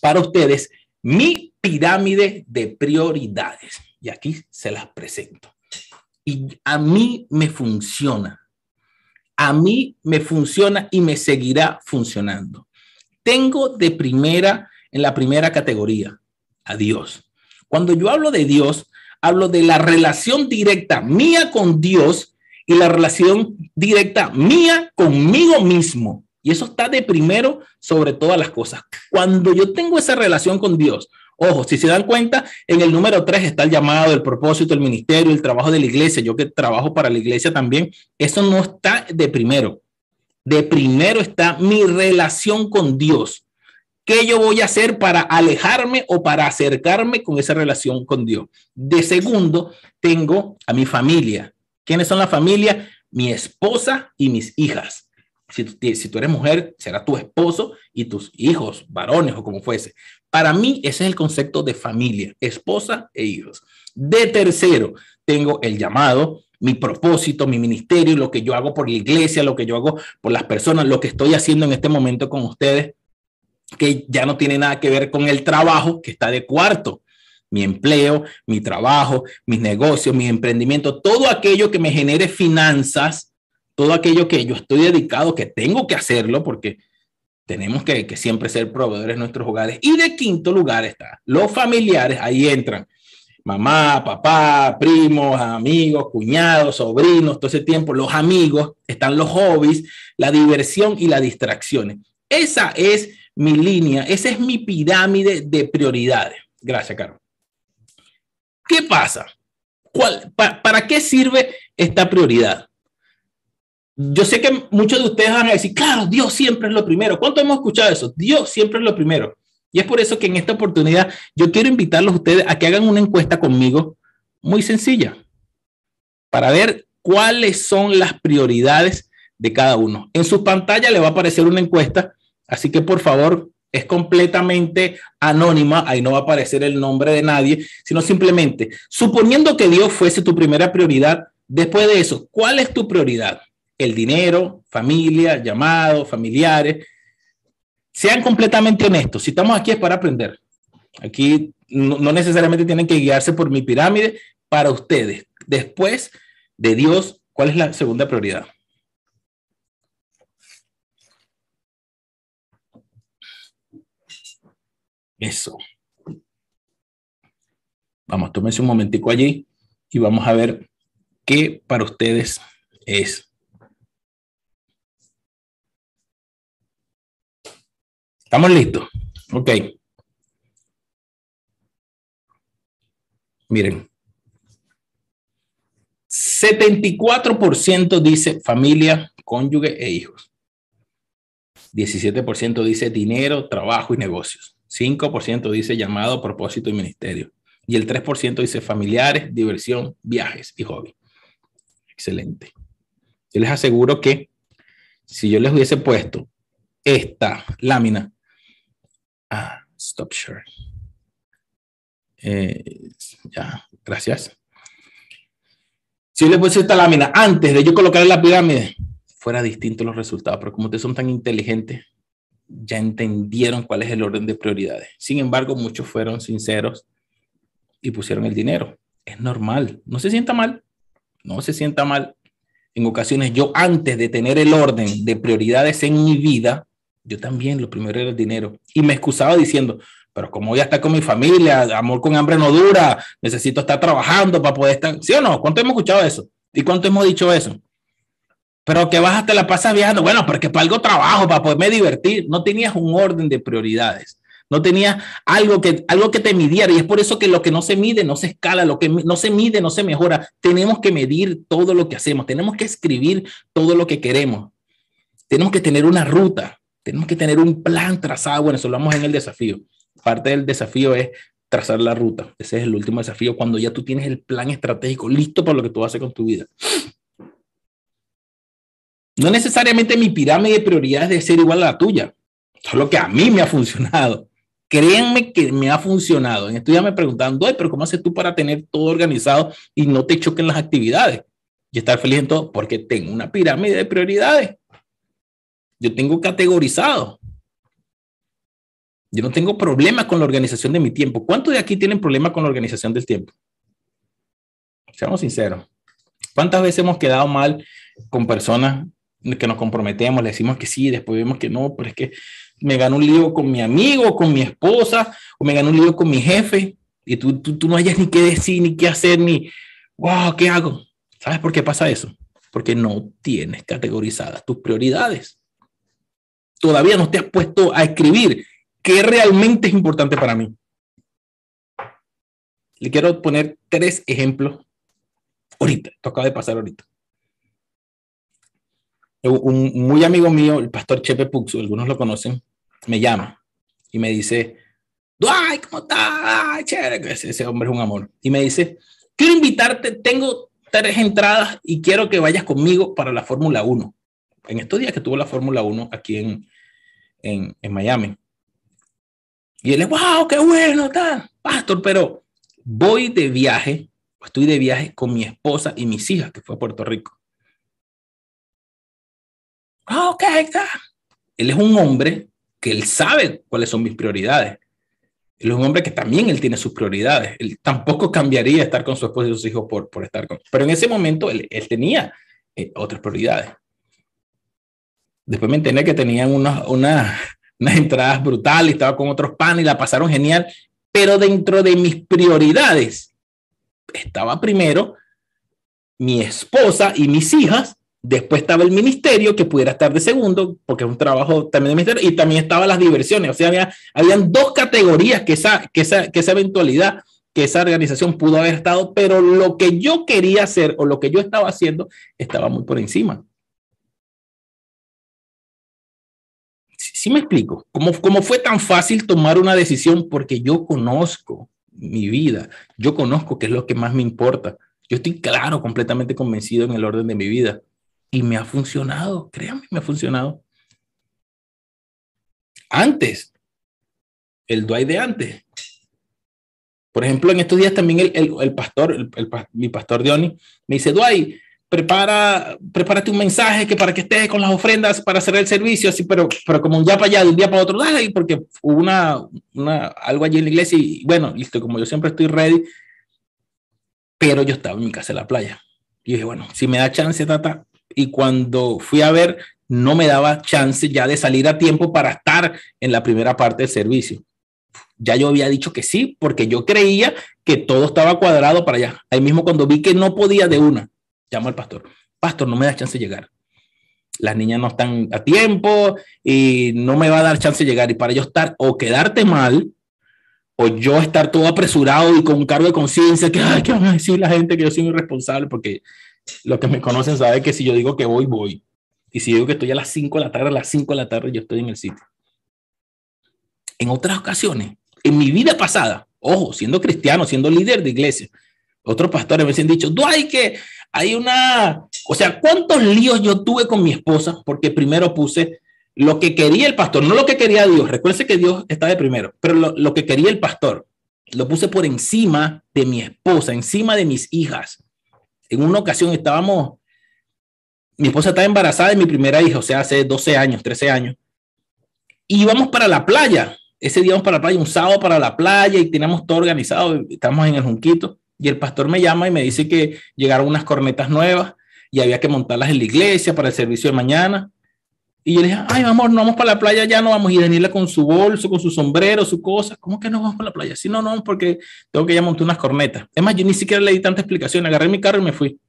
para ustedes mi pirámide de prioridades. Y aquí se las presento. Y a mí me funciona. A mí me funciona y me seguirá funcionando. Tengo de primera, en la primera categoría, a Dios. Cuando yo hablo de Dios, hablo de la relación directa mía con Dios y la relación directa mía conmigo mismo. Y eso está de primero sobre todas las cosas. Cuando yo tengo esa relación con Dios, ojo, si se dan cuenta, en el número tres está el llamado, el propósito, el ministerio, el trabajo de la iglesia. Yo que trabajo para la iglesia también, eso no está de primero. De primero está mi relación con Dios. ¿Qué yo voy a hacer para alejarme o para acercarme con esa relación con Dios? De segundo, tengo a mi familia. ¿Quiénes son la familia? Mi esposa y mis hijas. Si, si tú eres mujer, será tu esposo y tus hijos, varones o como fuese. Para mí, ese es el concepto de familia, esposa e hijos. De tercero, tengo el llamado, mi propósito, mi ministerio, lo que yo hago por la iglesia, lo que yo hago por las personas, lo que estoy haciendo en este momento con ustedes que ya no tiene nada que ver con el trabajo, que está de cuarto. Mi empleo, mi trabajo, mis negocios, mi emprendimiento, todo aquello que me genere finanzas, todo aquello que yo estoy dedicado, que tengo que hacerlo, porque tenemos que, siempre ser proveedores de nuestros hogares. Y de quinto lugar está los familiares, ahí entran mamá, papá, primos, amigos, cuñados, sobrinos, todo ese tiempo, los amigos, están los hobbies, la diversión y las distracciones. Esa es mi línea, esa es mi pirámide de prioridades. Gracias, Carlos. ¿Qué pasa? ¿Cuál, ¿Para qué sirve esta prioridad? Yo sé que muchos de ustedes van a decir, claro, Dios siempre es lo primero. ¿Cuánto hemos escuchado eso? Dios siempre es lo primero. Y es por eso que en esta oportunidad yo quiero invitarlos a ustedes a que hagan una encuesta conmigo muy sencilla para ver cuáles son las prioridades de cada uno. En su pantalla le va a aparecer una encuesta Así que por favor, es completamente anónima, ahí no va a aparecer el nombre de nadie, sino simplemente, suponiendo que Dios fuese tu primera prioridad, después de eso, ¿cuál es tu prioridad? El dinero, familia, llamado, familiares. Sean completamente honestos, si estamos aquí es para aprender. Aquí no, no necesariamente tienen que guiarse por mi pirámide para ustedes. Después de Dios, ¿cuál es la segunda prioridad? Eso. Vamos, tómense un momentico allí y vamos a ver qué para ustedes es. ¿Estamos listos? Ok. Miren. 74% dice familia, cónyuge e hijos. 17% dice dinero, trabajo y negocios. 5% dice llamado, propósito y ministerio. Y el 3% dice familiares, diversión, viajes y hobby. Excelente. Yo les aseguro que si yo les hubiese puesto esta lámina, ah, stop share. Eh, ya, gracias. Si yo les puse esta lámina antes de yo colocar en la pirámide, fuera distinto los resultados, pero como ustedes son tan inteligentes, ya entendieron cuál es el orden de prioridades. Sin embargo, muchos fueron sinceros y pusieron el dinero. Es normal, no se sienta mal, no se sienta mal. En ocasiones yo antes de tener el orden de prioridades en mi vida, yo también lo primero era el dinero y me excusaba diciendo, pero como voy a estar con mi familia, amor con hambre no dura, necesito estar trabajando para poder estar, ¿sí o no? ¿Cuánto hemos escuchado eso? ¿Y cuánto hemos dicho eso? Pero que vas te la pasas viajando, bueno, porque para algo trabajo, para poderme divertir, no tenías un orden de prioridades. No tenías algo que, algo que te midiera y es por eso que lo que no se mide no se escala, lo que no se mide no se mejora. Tenemos que medir todo lo que hacemos, tenemos que escribir todo lo que queremos. Tenemos que tener una ruta, tenemos que tener un plan trazado. Bueno, eso lo vamos en el desafío. Parte del desafío es trazar la ruta. Ese es el último desafío cuando ya tú tienes el plan estratégico listo para lo que tú hacer con tu vida. No necesariamente mi pirámide de prioridades debe ser igual a la tuya, solo que a mí me ha funcionado. Créanme que me ha funcionado. En esto ya me preguntaban, pero ¿cómo haces tú para tener todo organizado y no te choquen las actividades? Y estar feliz en todo, porque tengo una pirámide de prioridades. Yo tengo categorizado. Yo no tengo problema con la organización de mi tiempo. ¿Cuántos de aquí tienen problema con la organización del tiempo? Seamos sinceros. ¿Cuántas veces hemos quedado mal con personas que nos comprometemos, le decimos que sí, después vemos que no, pero es que me gano un lío con mi amigo, con mi esposa, o me gano un lío con mi jefe, y tú, tú, tú no hayas ni qué decir, ni qué hacer, ni, wow, ¿qué hago? ¿Sabes por qué pasa eso? Porque no tienes categorizadas tus prioridades. Todavía no te has puesto a escribir qué realmente es importante para mí. Le quiero poner tres ejemplos ahorita, esto acaba de pasar ahorita un muy amigo mío, el pastor Chepe Puxo, algunos lo conocen, me llama y me dice, ¡ay, cómo estás! Ese, ese hombre es un amor. Y me dice, quiero invitarte, tengo tres entradas y quiero que vayas conmigo para la Fórmula 1. En estos días que tuvo la Fórmula 1 aquí en, en, en Miami. Y él, wow, qué bueno, está, pastor, pero voy de viaje, estoy de viaje con mi esposa y mis hijas, que fue a Puerto Rico. Ah, ok, está. Él es un hombre que él sabe cuáles son mis prioridades. Él es un hombre que también él tiene sus prioridades. Él tampoco cambiaría estar con su esposa y sus hijos por, por estar con. Pero en ese momento él, él tenía eh, otras prioridades. Después me enteré que tenían unas una, unas entradas brutales, estaba con otros panes y la pasaron genial. Pero dentro de mis prioridades estaba primero mi esposa y mis hijas Después estaba el ministerio, que pudiera estar de segundo, porque es un trabajo también de ministerio, y también estaban las diversiones. O sea, había, habían dos categorías que esa, que, esa, que esa eventualidad, que esa organización pudo haber estado, pero lo que yo quería hacer o lo que yo estaba haciendo estaba muy por encima. Sí, me explico. ¿Cómo, ¿Cómo fue tan fácil tomar una decisión? Porque yo conozco mi vida, yo conozco qué es lo que más me importa. Yo estoy claro, completamente convencido en el orden de mi vida. Y me ha funcionado, créanme, me ha funcionado. Antes, el Dwight de antes. Por ejemplo, en estos días también el, el, pastor, el, mi pastor Diony, me dice, Dwight, prepara, prepárate un mensaje que para que estés con las ofrendas para hacer el servicio, así, pero, pero como un día para allá, de un día para otro, dale, porque hubo una, una, algo allí en la iglesia y bueno, listo, como yo siempre estoy ready, pero yo estaba en mi casa en la playa. Y dije, bueno, si me da chance, tata, y cuando fui a ver, no me daba chance ya de salir a tiempo para estar en la primera parte del servicio. Ya yo había dicho que sí, porque yo creía que todo estaba cuadrado para allá. Ahí mismo cuando vi que no podía de una, llamo al pastor. Pastor, no me da chance de llegar. Las niñas no están a tiempo y no me va a dar chance de llegar. Y para yo estar o quedarte mal, o yo estar todo apresurado y con un cargo de conciencia, que, ay, ¿qué van a decir la gente que yo soy irresponsable? Porque los que me conocen saben que si yo digo que voy, voy. Y si digo que estoy a las 5 de la tarde, a las 5 de la tarde yo estoy en el sitio. En otras ocasiones, en mi vida pasada, ojo, siendo cristiano, siendo líder de iglesia, otros pastores me han dicho, hay que, hay una, o sea, ¿cuántos líos yo tuve con mi esposa? Porque primero puse lo que quería el pastor, no lo que quería Dios. Recuerden que Dios está de primero, pero lo, que quería el pastor, lo puse por encima de mi esposa, encima de mis hijas en una ocasión estábamos, mi esposa estaba embarazada de mi primera hija, o sea, hace 12 años, 13 años. Y íbamos para la playa. Ese día íbamos para la playa, un sábado para la playa y teníamos todo organizado. Estamos en el Junquito. Y el pastor me llama y me dice que llegaron unas cornetas nuevas y había que montarlas en la iglesia para el servicio de mañana. Y yo le dije, ay, amor, no vamos para la playa ya, no vamos. Y Daniela con su bolso, con su sombrero, su cosa. ¿Cómo que no vamos para la playa? Sí, no, no, porque tengo que ya montar unas cornetas. Es más, yo ni siquiera le di tanta explicación. Agarré mi carro y me fui.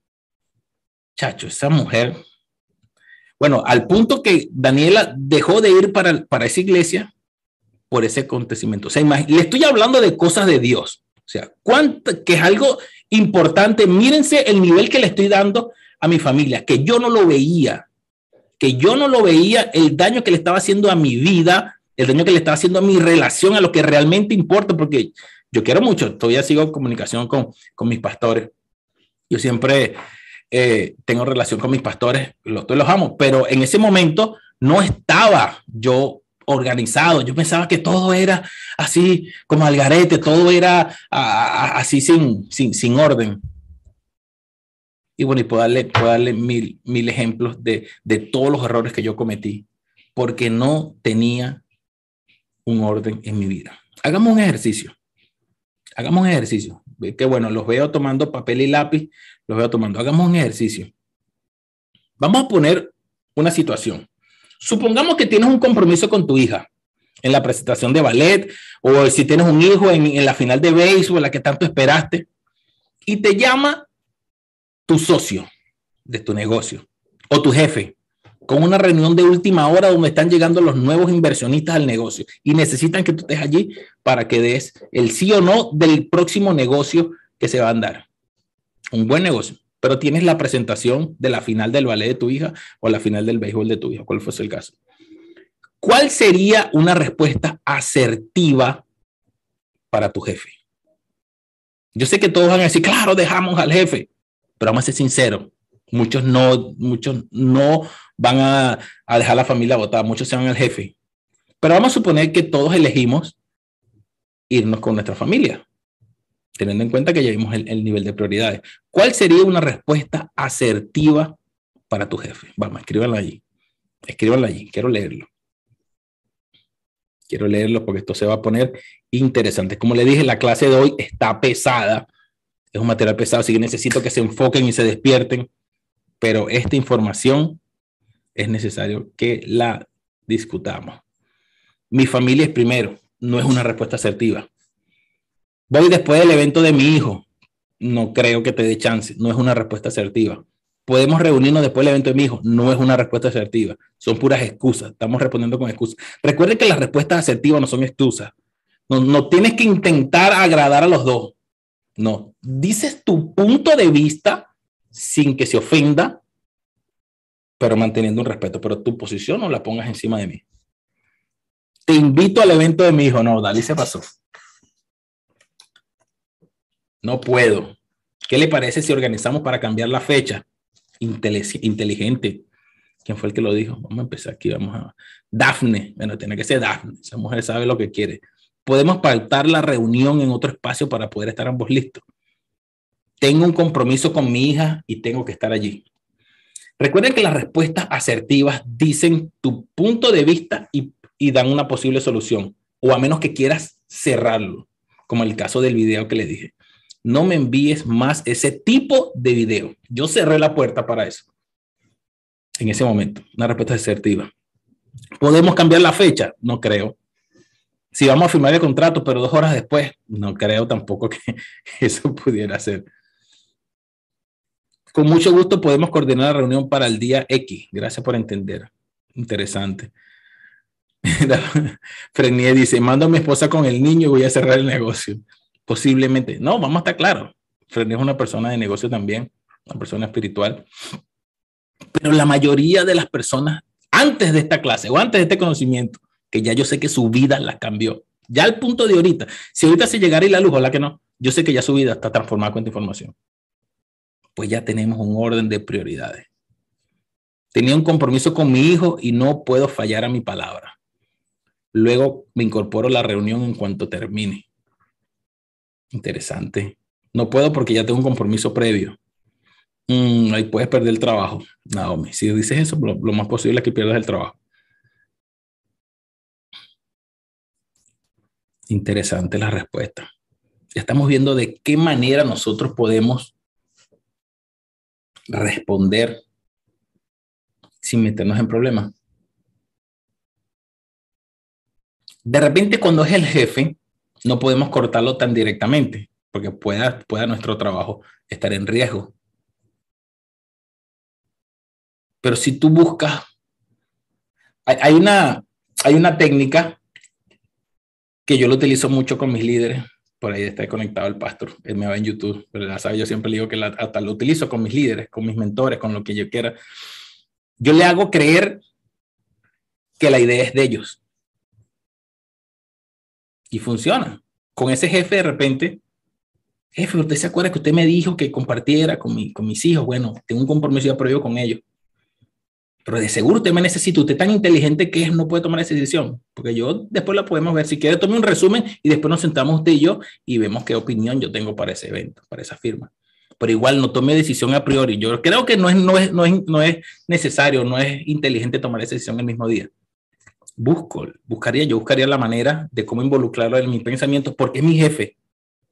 Chacho, esa mujer. Bueno, al punto que Daniela dejó de ir para, para esa iglesia por ese acontecimiento. O sea, le estoy hablando de cosas de Dios. O sea, ¿cuánto, que es algo importante. Mírense el nivel que le estoy dando a mi familia, que yo no lo veía que yo no lo veía, el daño que le estaba haciendo a mi vida, el daño que le estaba haciendo a mi relación, a lo que realmente importa, porque yo quiero mucho, todavía sigo en comunicación con, con mis pastores. Yo siempre eh, tengo relación con mis pastores, los, los amo, pero en ese momento no estaba yo organizado. Yo pensaba que todo era así como al garete, todo era así sin, sin, sin orden. Y bueno, y puedo darle, puedo darle mil, mil ejemplos de, de todos los errores que yo cometí porque no tenía un orden en mi vida. Hagamos un ejercicio. Hagamos un ejercicio. Que bueno, los veo tomando papel y lápiz, los veo tomando. Hagamos un ejercicio. Vamos a poner una situación. Supongamos que tienes un compromiso con tu hija en la presentación de ballet o si tienes un hijo en, la final de béisbol, la que tanto esperaste, y te llama tu socio de tu negocio o tu jefe con una reunión de última hora donde están llegando los nuevos inversionistas al negocio y necesitan que tú estés allí para que des el sí o no del próximo negocio que se va a andar. Un buen negocio, pero tienes la presentación de la final del ballet de tu hija o la final del béisbol de tu hija, cuál fuese el caso. ¿Cuál sería una respuesta asertiva para tu jefe? Yo sé que todos van a decir, claro, dejamos al jefe pero vamos a ser sinceros, muchos no, muchos no van a, a dejar la familia votar, muchos se van al jefe. Pero vamos a suponer que todos elegimos irnos con nuestra familia, teniendo en cuenta que ya vimos el, el nivel de prioridades. ¿Cuál sería una respuesta asertiva para tu jefe? Vamos, escríbanlo allí. Escríbanlo allí, quiero leerlo. Quiero leerlo porque esto se va a poner interesante. Como le dije, la clase de hoy está pesada es un material pesado, así que necesito que se enfoquen y se despierten, pero esta información es necesario que la discutamos. Mi familia es primero, no es una respuesta asertiva. Voy después del evento de mi hijo, no creo que te dé chance, no es una respuesta asertiva. Podemos reunirnos después del evento de mi hijo, no es una respuesta asertiva, son puras excusas, estamos respondiendo con excusas. Recuerden que las respuestas asertivas no son excusas, no, no tienes que intentar agradar a los dos, no, dices tu punto de vista sin que se ofenda, pero manteniendo un respeto, pero tu posición no la pongas encima de mí. Te invito al evento de mi hijo. No, Dali se pasó. No puedo. ¿Qué le parece si organizamos para cambiar la fecha? inteligente. ¿Quién fue el que lo dijo? Vamos a empezar aquí. Vamos a. Dafne. Bueno, tiene que ser Dafne. Esa mujer sabe lo que quiere podemos pactar la reunión en otro espacio para poder estar ambos listos. Tengo un compromiso con mi hija y tengo que estar allí. Recuerden que las respuestas asertivas dicen tu punto de vista y, dan una posible solución, o a menos que quieras cerrarlo, como el caso del video que le dije. No me envíes más ese tipo de video. Yo cerré la puerta para eso. En ese momento, una respuesta asertiva. ¿Podemos cambiar la fecha? No creo si vamos a firmar el contrato, pero dos horas después, no creo tampoco que eso pudiera ser. Con mucho gusto podemos coordinar la reunión para el día X. Gracias por entender. Interesante. Frenier dice, mando a mi esposa con el niño y voy a cerrar el negocio. Posiblemente. No, vamos a estar claros. Frenier es una persona de negocio también, una persona espiritual. Pero la mayoría de las personas, antes de esta clase o antes de este conocimiento, que ya yo sé que su vida la cambió. Ya al punto de ahorita, si ahorita se llegara y la luz, la que no, yo sé que ya su vida está transformada con esta información. Pues ya tenemos un orden de prioridades. Tenía un compromiso con mi hijo y no puedo fallar a mi palabra. Luego me incorporo a la reunión en cuanto termine. Interesante. No puedo porque ya tengo un compromiso previo. mm, ahí puedes perder el trabajo. Naomi, si dices eso, lo, lo más posible es que pierdas el trabajo. Interesante la respuesta. Estamos viendo de qué manera nosotros podemos responder sin meternos en problemas. De repente, cuando es el jefe, no podemos cortarlo tan directamente, porque pueda, pueda nuestro trabajo estar en riesgo. Pero si tú buscas, hay, una, hay una técnica que yo lo utilizo mucho con mis líderes, por ahí está conectado el pastor, él me va en YouTube, pero ya sabe, yo siempre digo que hasta lo utilizo con mis líderes, con mis mentores, con lo que yo quiera. Yo le hago creer que la idea es de ellos. Y funciona. Con ese jefe de repente, jefe, ¿usted se acuerda que usted me dijo que compartiera con, mi, con mis hijos? Bueno, tengo un compromiso ya previo con ellos. Pero de seguro usted me necesita, usted tan inteligente que no puede tomar esa decisión, porque yo después la podemos ver. Si quiere, tome un resumen y después nos sentamos usted y yo y vemos qué opinión yo tengo para ese evento, para esa firma. Pero igual no tome decisión a priori. Yo creo que no es, no es, no es, no es necesario, no es inteligente tomar esa decisión el mismo día. Busco, buscaría, yo buscaría la manera de cómo involucrarlo en mis pensamientos, porque es mi jefe,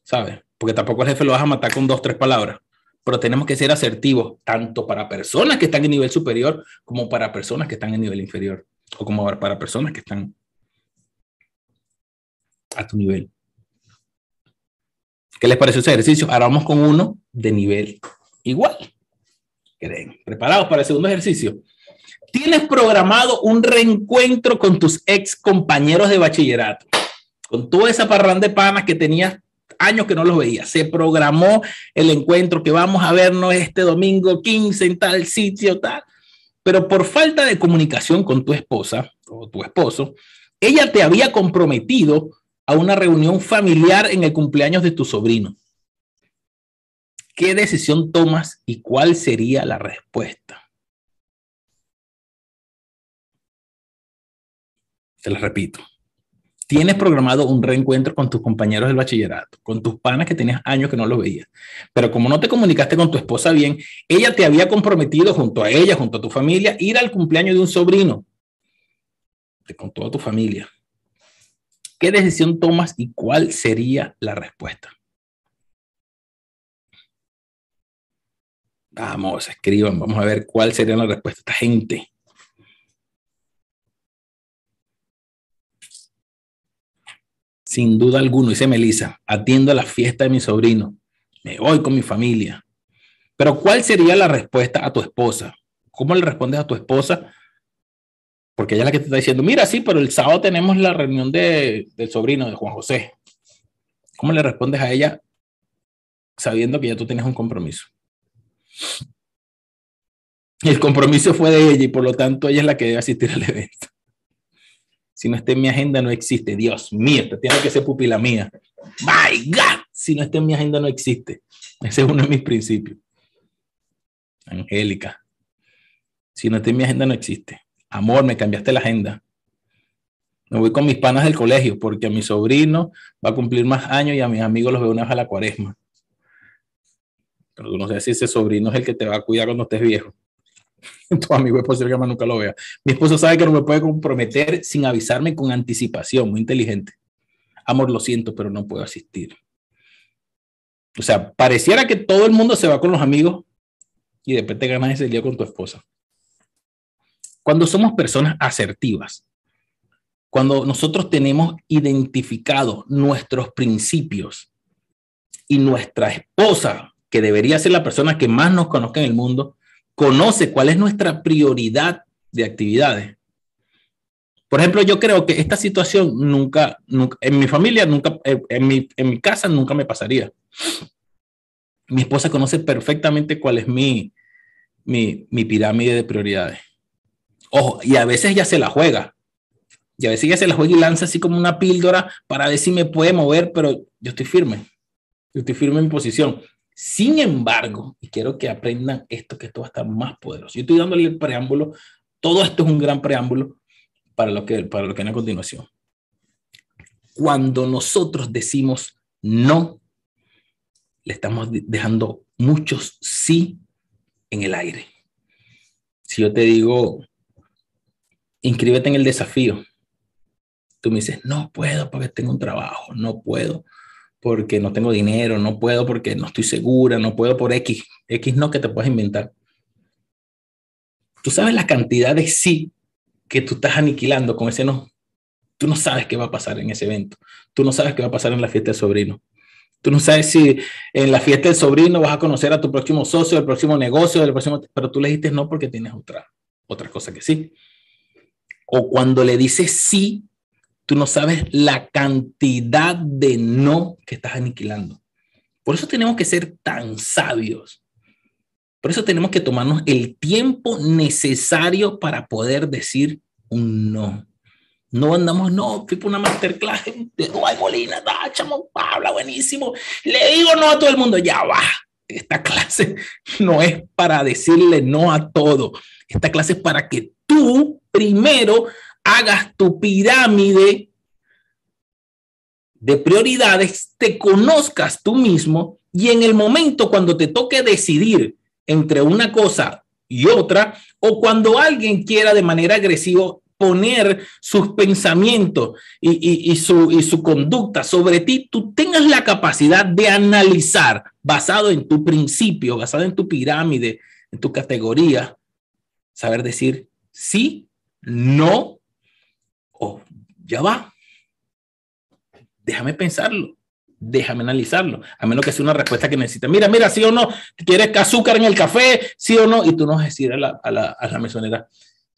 ¿sabes? Porque tampoco el jefe lo vas a matar con dos, tres palabras pero tenemos que ser asertivos tanto para personas que están en nivel superior como para personas que están en nivel inferior o como para personas que están a tu nivel. ¿Qué les parece ese ejercicio? Ahora vamos con uno de nivel igual. ¿Creen? ¿Preparados para el segundo ejercicio? Tienes programado un reencuentro con tus ex compañeros de bachillerato, con toda esa parranda de panas que tenías años que no los veía. Se programó el encuentro que vamos a vernos este domingo 15 en tal sitio, tal. Pero por falta de comunicación con tu esposa o tu esposo, ella te había comprometido a una reunión familiar en el cumpleaños de tu sobrino. ¿Qué decisión tomas y cuál sería la respuesta? Te la repito tienes programado un reencuentro con tus compañeros del bachillerato, con tus panas que tenías años que no los veías. Pero como no te comunicaste con tu esposa bien, ella te había comprometido junto a ella, junto a tu familia, ir al cumpleaños de un sobrino, con toda tu familia. ¿Qué decisión tomas y cuál sería la respuesta? Vamos, escriban, vamos a ver cuál sería la respuesta. Esta gente Sin duda alguna, dice Melissa, atiendo a la fiesta de mi sobrino. Me voy con mi familia. Pero ¿cuál sería la respuesta a tu esposa? ¿Cómo le respondes a tu esposa? Porque ella es la que te está diciendo, mira, sí, pero el sábado tenemos la reunión de, del sobrino de Juan José. ¿Cómo le respondes a ella sabiendo que ya tú tienes un compromiso? El compromiso fue de ella y por lo tanto ella es la que debe asistir al evento. Si no está en mi agenda, no existe. Dios mío, tiene que ser pupila mía. My God, si no está en mi agenda, no existe. Ese es uno de mis principios. Angélica, si no está en mi agenda, no existe. Amor, me cambiaste la agenda. Me voy con mis panas del colegio porque a mi sobrino va a cumplir más años y a mis amigos los veo una vez a la cuaresma. Pero tú no sé si ese sobrino es el que te va a cuidar cuando estés viejo. Es posible que nunca lo vea. Mi esposo sabe que no me puede comprometer sin avisarme con anticipación, muy inteligente. Amor, lo siento, pero no puedo asistir. O sea, pareciera que todo el mundo se va con los amigos y después te ganas ese día con tu esposa. Cuando somos personas asertivas, cuando nosotros tenemos identificados nuestros principios y nuestra esposa, que debería ser la persona que más nos conozca en el mundo, conoce cuál es nuestra prioridad de actividades. Por ejemplo, yo creo que esta situación nunca, en mi familia, nunca, eh, en mi, en mi casa nunca me pasaría. Mi esposa conoce perfectamente cuál es mi, mi, mi pirámide de prioridades. Ojo, y a veces ya se la juega. Y a veces ya se la juega y lanza así como una píldora para ver si me puede mover, pero yo estoy firme. Yo estoy firme en mi posición. Sin embargo, y quiero que aprendan esto, que esto va a estar más poderoso. Yo estoy dándole el preámbulo. Todo esto es un gran preámbulo para lo que, para lo que viene a continuación. Cuando nosotros decimos no, le estamos dejando muchos sí en el aire. Si yo te digo, inscríbete en el desafío, tú me dices, no puedo porque tengo un trabajo, no puedo porque no tengo dinero, no puedo porque no estoy segura, no puedo por X, X no que te puedes inventar. Tú sabes la cantidad de sí que tú estás aniquilando con ese no. Tú no sabes qué va a pasar en ese evento. Tú no sabes qué va a pasar en la fiesta del sobrino. Tú no sabes si en la fiesta del sobrino vas a conocer a tu próximo socio, el próximo negocio, el próximo, pero tú le dijiste no porque tienes otra, otra cosa que sí. O cuando le dices sí Tú no sabes la cantidad de no que estás aniquilando. Por eso tenemos que ser tan sabios. Por eso tenemos que tomarnos el tiempo necesario para poder decir un no. No andamos, no, tipo una masterclass de Duay Molina, da, chamo, habla buenísimo. Le digo no a todo el mundo, ya va. Esta clase no es para decirle no a todo. Esta clase es para que tú primero hagas tu pirámide de prioridades, te conozcas tú mismo y en el momento cuando te toque decidir entre una cosa y otra, o cuando alguien quiera de manera agresiva poner sus pensamientos y, su, y su conducta sobre ti, tú tengas la capacidad de analizar basado en tu principio, basado en tu pirámide, en tu categoría, saber decir sí, no ya va, déjame pensarlo, déjame analizarlo, a menos que sea una respuesta que necesite. Mira, mira, sí o no, ¿quieres azúcar en el café? Sí o no, y tú no vas a decir a la, a la, a la mesonera,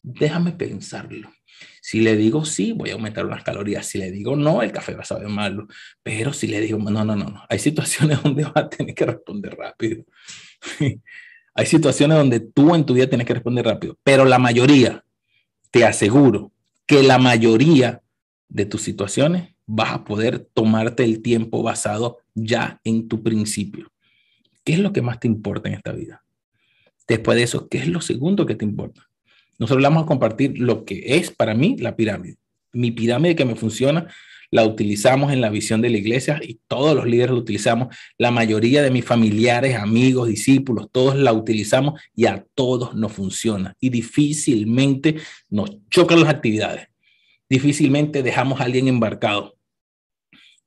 déjame pensarlo. Si le digo sí, voy a aumentar unas calorías. Si le digo no, el café va a saber malo. Pero si le digo no, no, no, no. Hay situaciones donde vas a tener que responder rápido. Hay situaciones donde tú en tu vida tienes que responder rápido. Pero la mayoría, te aseguro que la mayoría de tus situaciones vas a poder tomarte el tiempo basado ya en tu principio. ¿Qué es lo que más te importa en esta vida? Después de eso, ¿qué es lo segundo que te importa? Nosotros vamos a compartir lo que es para mí la pirámide. Mi pirámide que me funciona, la utilizamos en la visión de la iglesia y todos los líderes lo utilizamos. La mayoría de mis familiares, amigos, discípulos, todos la utilizamos y a todos nos funciona. Y difícilmente nos chocan las actividades difícilmente dejamos a alguien embarcado.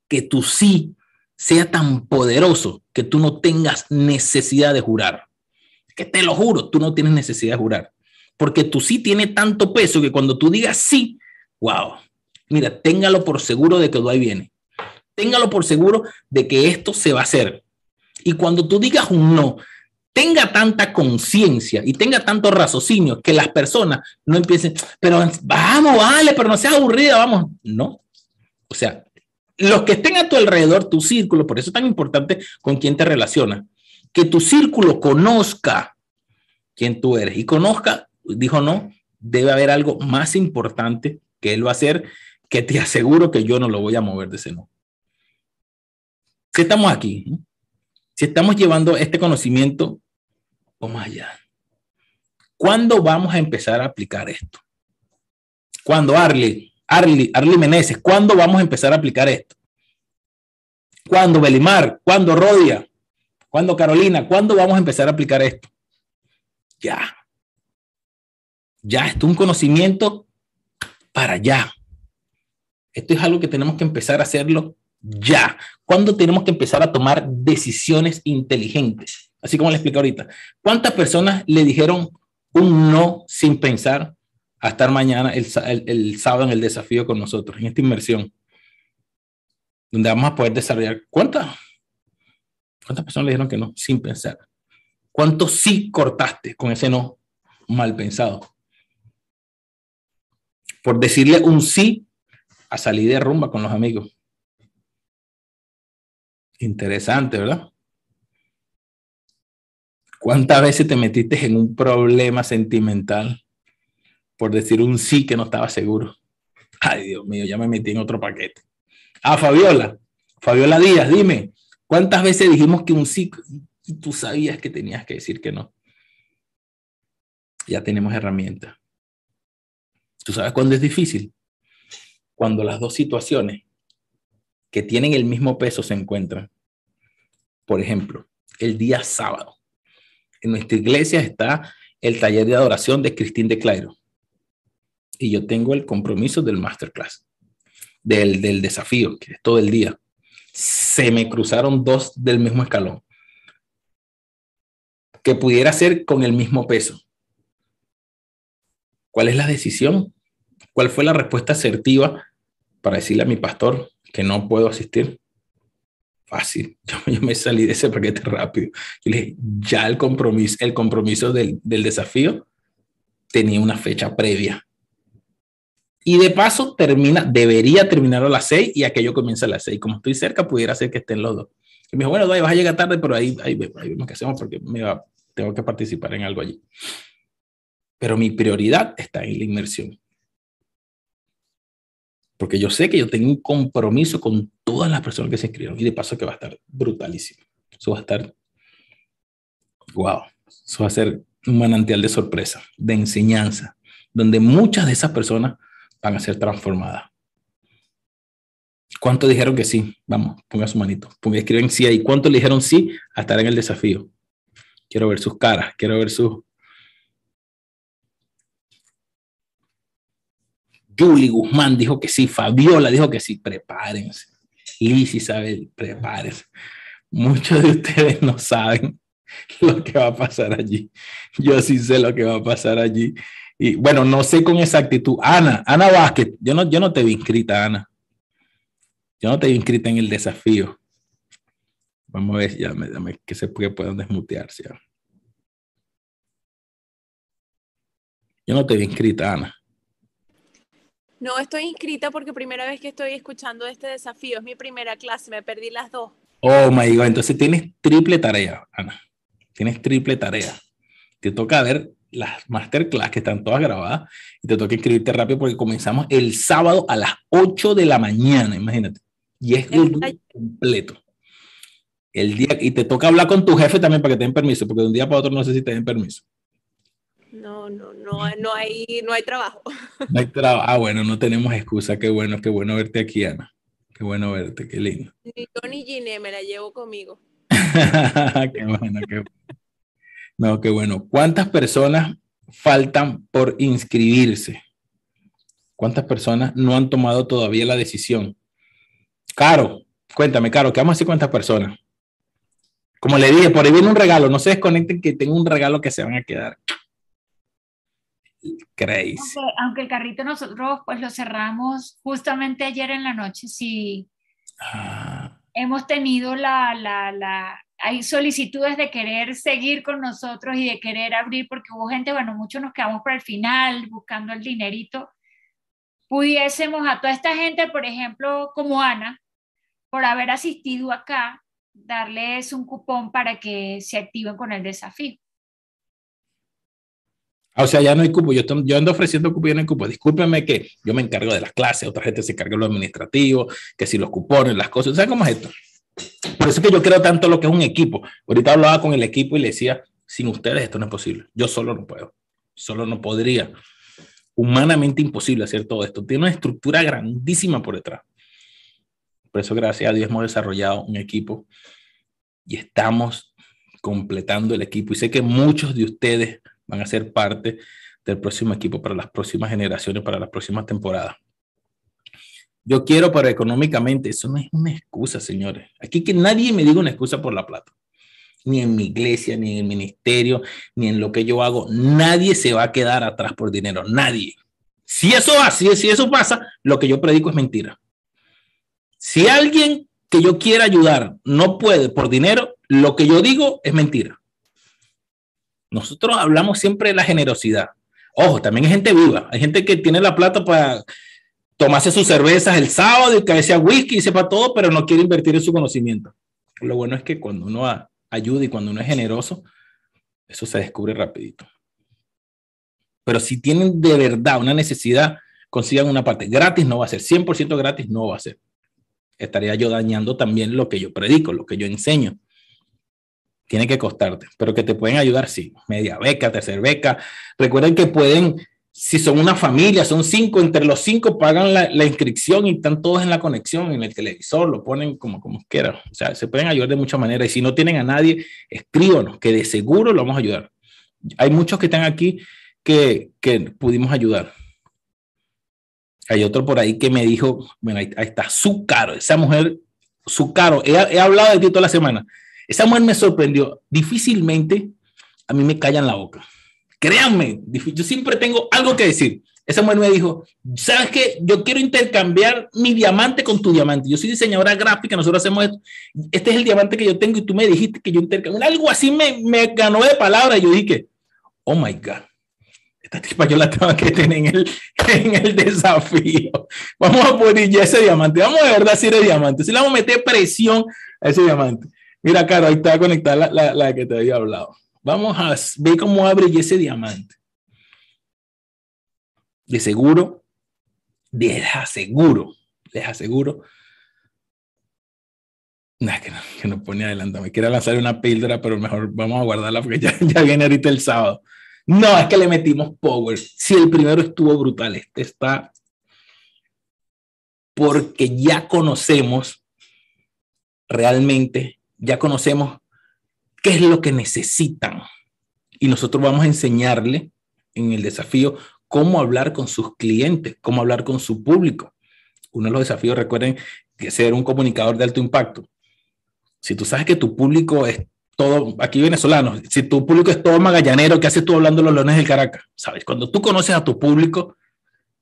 Que tu sí sea tan poderoso que tú no tengas necesidad de jurar. Que te lo juro, tú no tienes necesidad de jurar. Porque tu sí tiene tanto peso que cuando tú digas sí, wow, mira, téngalo por seguro de que ahí viene. Téngalo por seguro de que esto se va a hacer. Y cuando tú digas un no, tenga tanta conciencia y tenga tanto raciocinio que las personas no empiecen, pero vamos, vale, pero no seas aburrida, vamos. No. O sea, los que estén a tu alrededor, tu círculo, por eso es tan importante con quién te relacionas, que tu círculo conozca quién tú eres y conozca, dijo no, debe haber algo más importante que él va a hacer, que te aseguro que yo no lo voy a mover de ese no. Si estamos aquí, si estamos llevando este conocimiento Vamos allá. ¿Cuándo vamos a empezar a aplicar esto? ¿Cuándo, Arly? Arly, Arly Meneses, ¿cuándo vamos a empezar a aplicar esto? ¿Cuándo, Belimar? ¿Cuándo, Rodia? ¿Cuándo, Carolina? ¿Cuándo vamos a empezar a aplicar esto? Ya. Ya, esto es un conocimiento para allá. Esto es algo que tenemos que empezar a hacerlo ya. ¿Cuándo tenemos que empezar a tomar decisiones inteligentes? Así como le explico ahorita. ¿Cuántas personas le dijeron un no sin pensar a estar mañana, el, el, sábado, en el desafío con nosotros, en esta inmersión? Donde vamos a poder desarrollar. ¿Cuántas? ¿Cuántas personas le dijeron que no sin pensar? ¿Cuántos sí cortaste con ese no mal pensado? Por decirle un sí a salir de rumba con los amigos. Interesante, ¿verdad? ¿Cuántas veces te metiste en un problema sentimental por decir un sí que no estaba seguro? Ay, Dios mío, ya me metí en otro paquete. Ah, Fabiola, Fabiola Díaz, dime, ¿cuántas veces dijimos que un sí y tú sabías que tenías que decir que no? Ya tenemos herramientas. ¿Tú sabes cuándo es difícil? Cuando las dos situaciones que tienen el mismo peso se encuentran. Por ejemplo, el día sábado en nuestra iglesia está el taller de adoración de Cristín de Clairo. Y yo tengo el compromiso del masterclass, del, del desafío, que es todo el día. Se me cruzaron dos del mismo escalón, que pudiera ser con el mismo peso. ¿Cuál es la decisión? ¿Cuál fue la respuesta asertiva para decirle a mi pastor que no puedo asistir? Fácil. Yo, me salí de ese paquete rápido. Yo le dije, ya el compromiso, el compromiso del, del desafío tenía una fecha previa. Y de paso termina, debería terminar a las seis y aquello comienza a las seis. Como estoy cerca, pudiera ser que estén los dos. Y me dijo, bueno, vas a llegar tarde, pero ahí, ahí, ahí vemos qué hacemos porque me va, tengo que participar en algo allí. Pero mi prioridad está en la inmersión. Porque yo sé que yo tengo un compromiso con todas las personas que se inscribieron. Y de paso que va a estar brutalísimo. Eso va a estar, wow, eso va a ser un manantial de sorpresa, de enseñanza, donde muchas de esas personas van a ser transformadas. ¿Cuántos dijeron que sí? Vamos, ponga su manito. Ponga, escriben sí ahí. ¿Cuántos le dijeron sí a estar en el desafío? Quiero ver sus caras, quiero ver sus, Julie Guzmán dijo que sí, Fabiola dijo que sí, prepárense. Liz Isabel, prepárense. Muchos de ustedes no saben lo que va a pasar allí. Yo sí sé lo que va a pasar allí. Y bueno, no sé con exactitud. Ana, Ana Vázquez, yo no, yo no te vi inscrita, Ana. Yo no te vi inscrita en el desafío. Vamos a ver, ya, me, que se puedan desmutearse. Yo no te vi inscrita, Ana. No estoy inscrita porque primera vez que estoy escuchando este desafío, es mi primera clase, me perdí las dos. Oh my God, entonces tienes triple tarea, Ana. Tienes triple tarea. Te toca ver las masterclass que están todas grabadas y te toca inscribirte rápido porque comenzamos el sábado a las 8 de la mañana, imagínate. Y es el día completo. El día, y te toca hablar con tu jefe también para que te den permiso, porque de un día para otro no sé si te den permiso. No, no, no, no hay, no hay trabajo. No hay trabajo. Ah, bueno, no tenemos excusa. Qué bueno, qué bueno verte aquí, Ana. Qué bueno verte, qué lindo. Ni yo ni Giné me la llevo conmigo. qué bueno, qué bueno. No, qué bueno. ¿Cuántas personas faltan por inscribirse? ¿Cuántas personas no han tomado todavía la decisión? Caro, cuéntame, Caro, ¿qué vamos a hacer cuántas personas? Como le dije, por ahí viene un regalo, no se desconecten que tengo un regalo que se van a quedar. Crazy. Aunque, el carrito nosotros pues lo cerramos justamente ayer en la noche, sí. Ah. Hemos tenido la, la, la, hay solicitudes de querer seguir con nosotros y de querer abrir, porque hubo gente, bueno, muchos nos quedamos para el final buscando el dinerito. Pudiésemos a toda esta gente, por ejemplo, como Ana, por haber asistido acá, darles un cupón para que se activen con el desafío. Ah, o sea, ya no hay cupo. Yo, yo ando ofreciendo cupo y no hay cupo. Discúlpeme que yo me encargo de las clases, otra gente se encarga de lo administrativo, que si los cupones, las cosas. ¿Sabes cómo es esto? Por eso es que yo creo tanto lo que es un equipo. Ahorita hablaba con el equipo y le decía, sin ustedes esto no es posible. Yo solo no puedo. Solo no podría. Humanamente imposible hacer todo esto. Tiene una estructura grandísima por detrás. Por eso, gracias a Dios, hemos desarrollado un equipo y estamos completando el equipo. Y sé que muchos de ustedes van a ser parte del próximo equipo para las próximas generaciones, para las próximas temporadas. Yo quiero, pero económicamente, eso no es una excusa, señores. Aquí que nadie me diga una excusa por la plata. Ni en mi iglesia, ni en el ministerio, ni en lo que yo hago. Nadie se va a quedar atrás por dinero. Nadie. Si eso así, si eso pasa, lo que yo predico es mentira. Si alguien que yo quiera ayudar no puede por dinero, lo que yo digo es mentira. Nosotros hablamos siempre de la generosidad. Ojo, también hay gente viva. Hay gente que tiene la plata para tomarse sus cervezas el sábado y que sea whisky y sepa todo, pero no quiere invertir en su conocimiento. Lo bueno es que cuando uno ayuda y cuando uno es generoso, eso se descubre rapidito. Pero si tienen de verdad una necesidad, consigan una parte. Gratis no va a ser, 100% gratis no va a ser. Estaría yo dañando también lo que yo predico, lo que yo enseño tiene que costarte, pero que te pueden ayudar, sí, media beca, tercer beca. Recuerden que pueden si son una familia, son cinco, entre los cinco pagan la, la, inscripción y están todos en la conexión, en el televisor, lo ponen como, como quieran. O sea, se pueden ayudar de muchas maneras. Y si no tienen a nadie, escríbanos, que de seguro lo vamos a ayudar. Hay muchos que están aquí que, que pudimos ayudar. Hay otro por ahí que me dijo, bueno, ahí, está, su caro, esa mujer, su caro, he, he hablado de ti toda la semana. Esa mujer me sorprendió. Difícilmente a mí me callan la boca. Créanme, yo siempre tengo algo que decir. Esa mujer me dijo, ¿sabes qué? Yo quiero intercambiar mi diamante con tu diamante. Yo soy diseñadora gráfica, nosotros hacemos esto. Este es el diamante que yo tengo y tú me dijiste que yo intercambio. Algo así me, me ganó de palabra yo dije, oh my God esta tipa yo la tengo que tener en el, en el desafío. Vamos a poner ya ese diamante. Vamos a ver si eres diamante. Si le vamos a meter presión a ese diamante. Mira, Caro, ahí está conectada la, la, la, que te había hablado. Vamos a ver cómo abre ese diamante. De seguro, les aseguro, les aseguro. Nah, que no, que no pone adelante. Me quiere lanzar una píldora, pero mejor vamos a guardarla porque ya, ya viene ahorita el sábado. No, es que le metimos power. Si el primero estuvo brutal, este está porque ya conocemos realmente, ya conocemos qué es lo que necesitan. Y nosotros vamos a enseñarle en el desafío cómo hablar con sus clientes, cómo hablar con su público. Uno de los desafíos, recuerden, que ser un comunicador de alto impacto. Si tú sabes que tu público es todo, aquí venezolano, si tu público es todo magallanero, ¿qué haces tú hablando los leones del Caracas? ¿Sabes? Cuando tú conoces a tu público,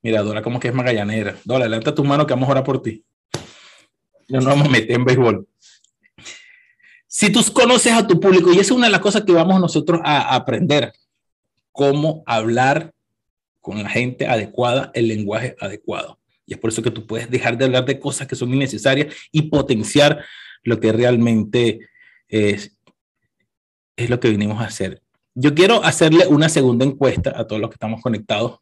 mira, Dora, como que es magallanera. Dora, levanta tu mano que vamos a por ti. No nos vamos a meter en béisbol. Si tú conoces a tu público, y esa es una de las cosas que vamos nosotros a aprender, cómo hablar con la gente adecuada, el lenguaje adecuado. Y es por eso que tú puedes dejar de hablar de cosas que son innecesarias y potenciar lo que realmente es, es lo que vinimos a hacer. Yo quiero hacerle una segunda encuesta a todos los que estamos conectados,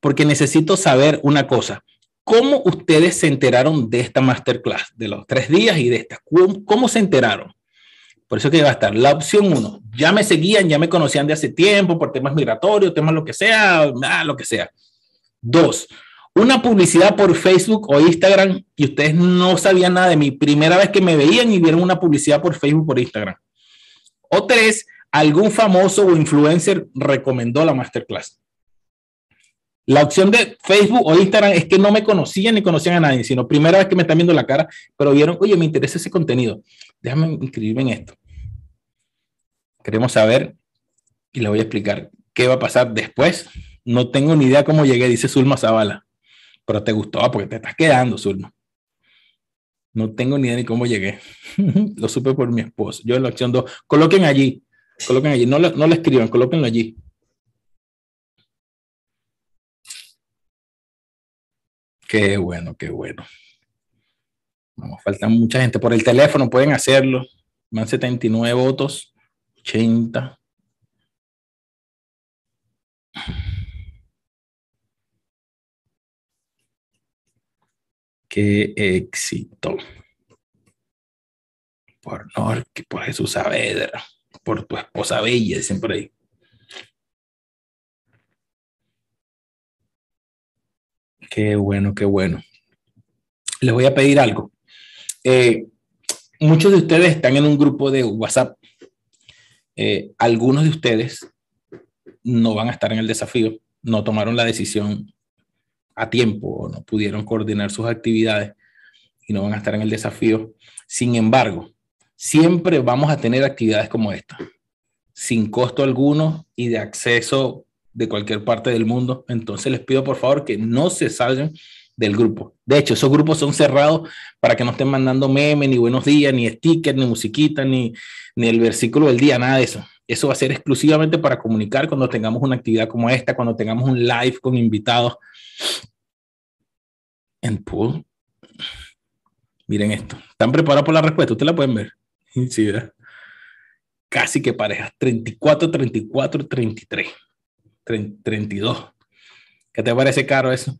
porque necesito saber una cosa. ¿Cómo ustedes se enteraron de esta masterclass, de los tres días y de esta? ¿Cómo, se enteraron? Por eso que va a estar la opción uno. Ya me seguían, ya me conocían de hace tiempo por temas migratorios, temas lo que sea, ah, lo que sea. Dos, una publicidad por Facebook o Instagram y ustedes no sabían nada de mí. Primera vez que me veían y vieron una publicidad por Facebook por Instagram. O tres, algún famoso o influencer recomendó la masterclass. La opción de Facebook o Instagram es que no me conocían ni conocían a nadie, sino primera vez que me están viendo la cara, pero vieron, oye, me interesa ese contenido. Déjame inscribirme en esto. Queremos saber y le voy a explicar qué va a pasar después. No tengo ni idea cómo llegué, dice Zulma Zavala, pero te gustó porque te estás quedando, Zulma. No tengo ni idea de cómo llegué. lo supe por mi esposo. Yo en la opción 2. Coloquen allí. Coloquen allí. No, no le escriban, colóquenlo allí. Qué bueno, qué bueno. Vamos, faltan mucha gente. Por el teléfono pueden hacerlo. Van 79 votos. 80. Qué éxito. Por Norque, por Jesús Saavedra, por tu esposa bella, dicen por ahí. Qué bueno, qué bueno. Les voy a pedir algo. Eh, muchos de ustedes están en un grupo de WhatsApp. Eh, algunos de ustedes no van a estar en el desafío, no tomaron la decisión a tiempo o no pudieron coordinar sus actividades y no van a estar en el desafío. Sin embargo, siempre vamos a tener actividades como esta, sin costo alguno y de acceso de cualquier parte del mundo. Entonces les pido por favor que no se salgan del grupo. De hecho, esos grupos son cerrados para que no estén mandando memes, ni buenos días, ni stickers, ni musiquita, ni, ni el versículo del día, nada de eso. Eso va a ser exclusivamente para comunicar cuando tengamos una actividad como esta, cuando tengamos un live con invitados en pool. Miren esto. ¿Están preparados por la respuesta? Ustedes la pueden ver. Sí. Casi que parejas. 34, 34, 33. 32. ¿Qué te parece caro eso?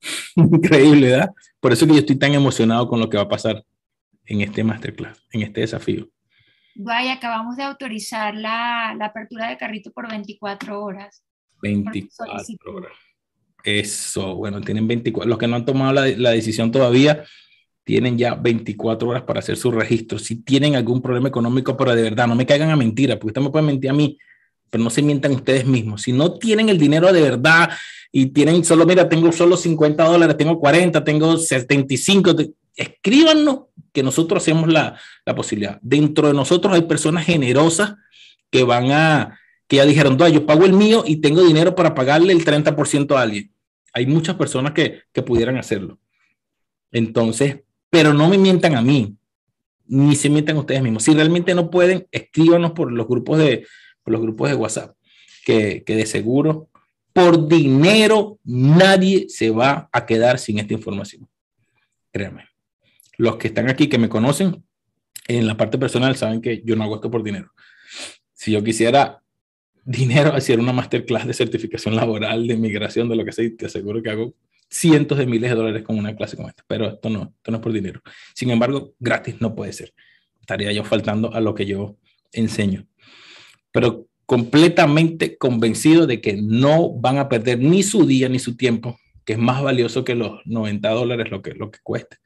Increíble, ¿verdad? Por eso que yo estoy tan emocionado con lo que va a pasar en este masterclass, en este desafío. Vaya, acabamos de autorizar la, la apertura de carrito por 24 horas. 24 horas. Eso, bueno, tienen 24. Los que no han tomado la, la, decisión todavía, tienen ya 24 horas para hacer su registro. Si tienen algún problema económico, pero de verdad, no me caigan a mentira, porque usted me puede mentir a mí, pero no se mientan ustedes mismos. Si no tienen el dinero de verdad y tienen solo, mira, tengo solo 50 dólares, tengo 40, tengo 75, escríbanos que nosotros hacemos la, la posibilidad. Dentro de nosotros hay personas generosas que van a, que ya dijeron, yo pago el mío y tengo dinero para pagarle el 30% a alguien. Hay muchas personas que, que pudieran hacerlo. Entonces, pero no me mientan a mí, ni se mientan ustedes mismos. Si realmente no pueden, escríbanos por los grupos de, por los grupos de WhatsApp, que, de seguro, por dinero, nadie se va a quedar sin esta información. Créanme. Los que están aquí, que me conocen, en la parte personal, saben que yo no hago esto por dinero. Si yo quisiera dinero hacer una masterclass de certificación laboral, de migración, de lo que sea, te aseguro que hago cientos de miles de dólares con una clase como esta, pero esto no, esto no es por dinero. Sin embargo, gratis no puede ser. Estaría yo faltando a lo que yo enseño. Pero completamente convencido de que no van a perder ni su día ni su tiempo, que es más valioso que los 90 dólares lo que, lo que cueste.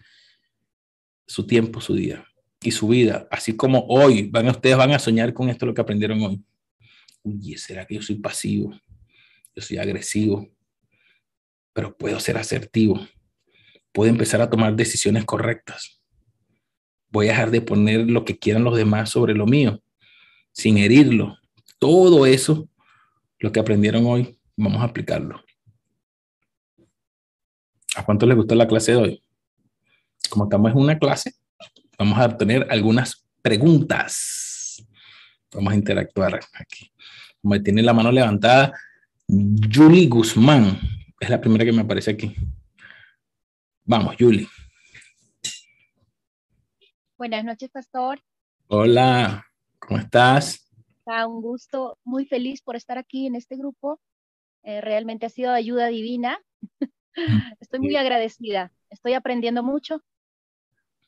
Su tiempo, su día y su vida. Así como hoy, van, ustedes van a soñar con esto, lo que aprendieron hoy oye, ¿será que yo soy pasivo? Yo soy agresivo, pero puedo ser asertivo. Puedo empezar a tomar decisiones correctas. Voy a dejar de poner lo que quieran los demás sobre lo mío, sin herirlo. Todo eso, lo que aprendieron hoy, vamos a aplicarlo. ¿A cuánto les gustó la clase de hoy? Como estamos en una clase, vamos a tener algunas preguntas. Vamos a interactuar aquí me tiene la mano levantada, Julie Guzmán. Es la primera que me aparece aquí. Vamos, Julie. Buenas noches, pastor. Hola, ¿cómo estás? un gusto, muy feliz por estar aquí en este grupo. Eh, realmente ha sido ayuda divina. Estoy muy agradecida. Estoy aprendiendo mucho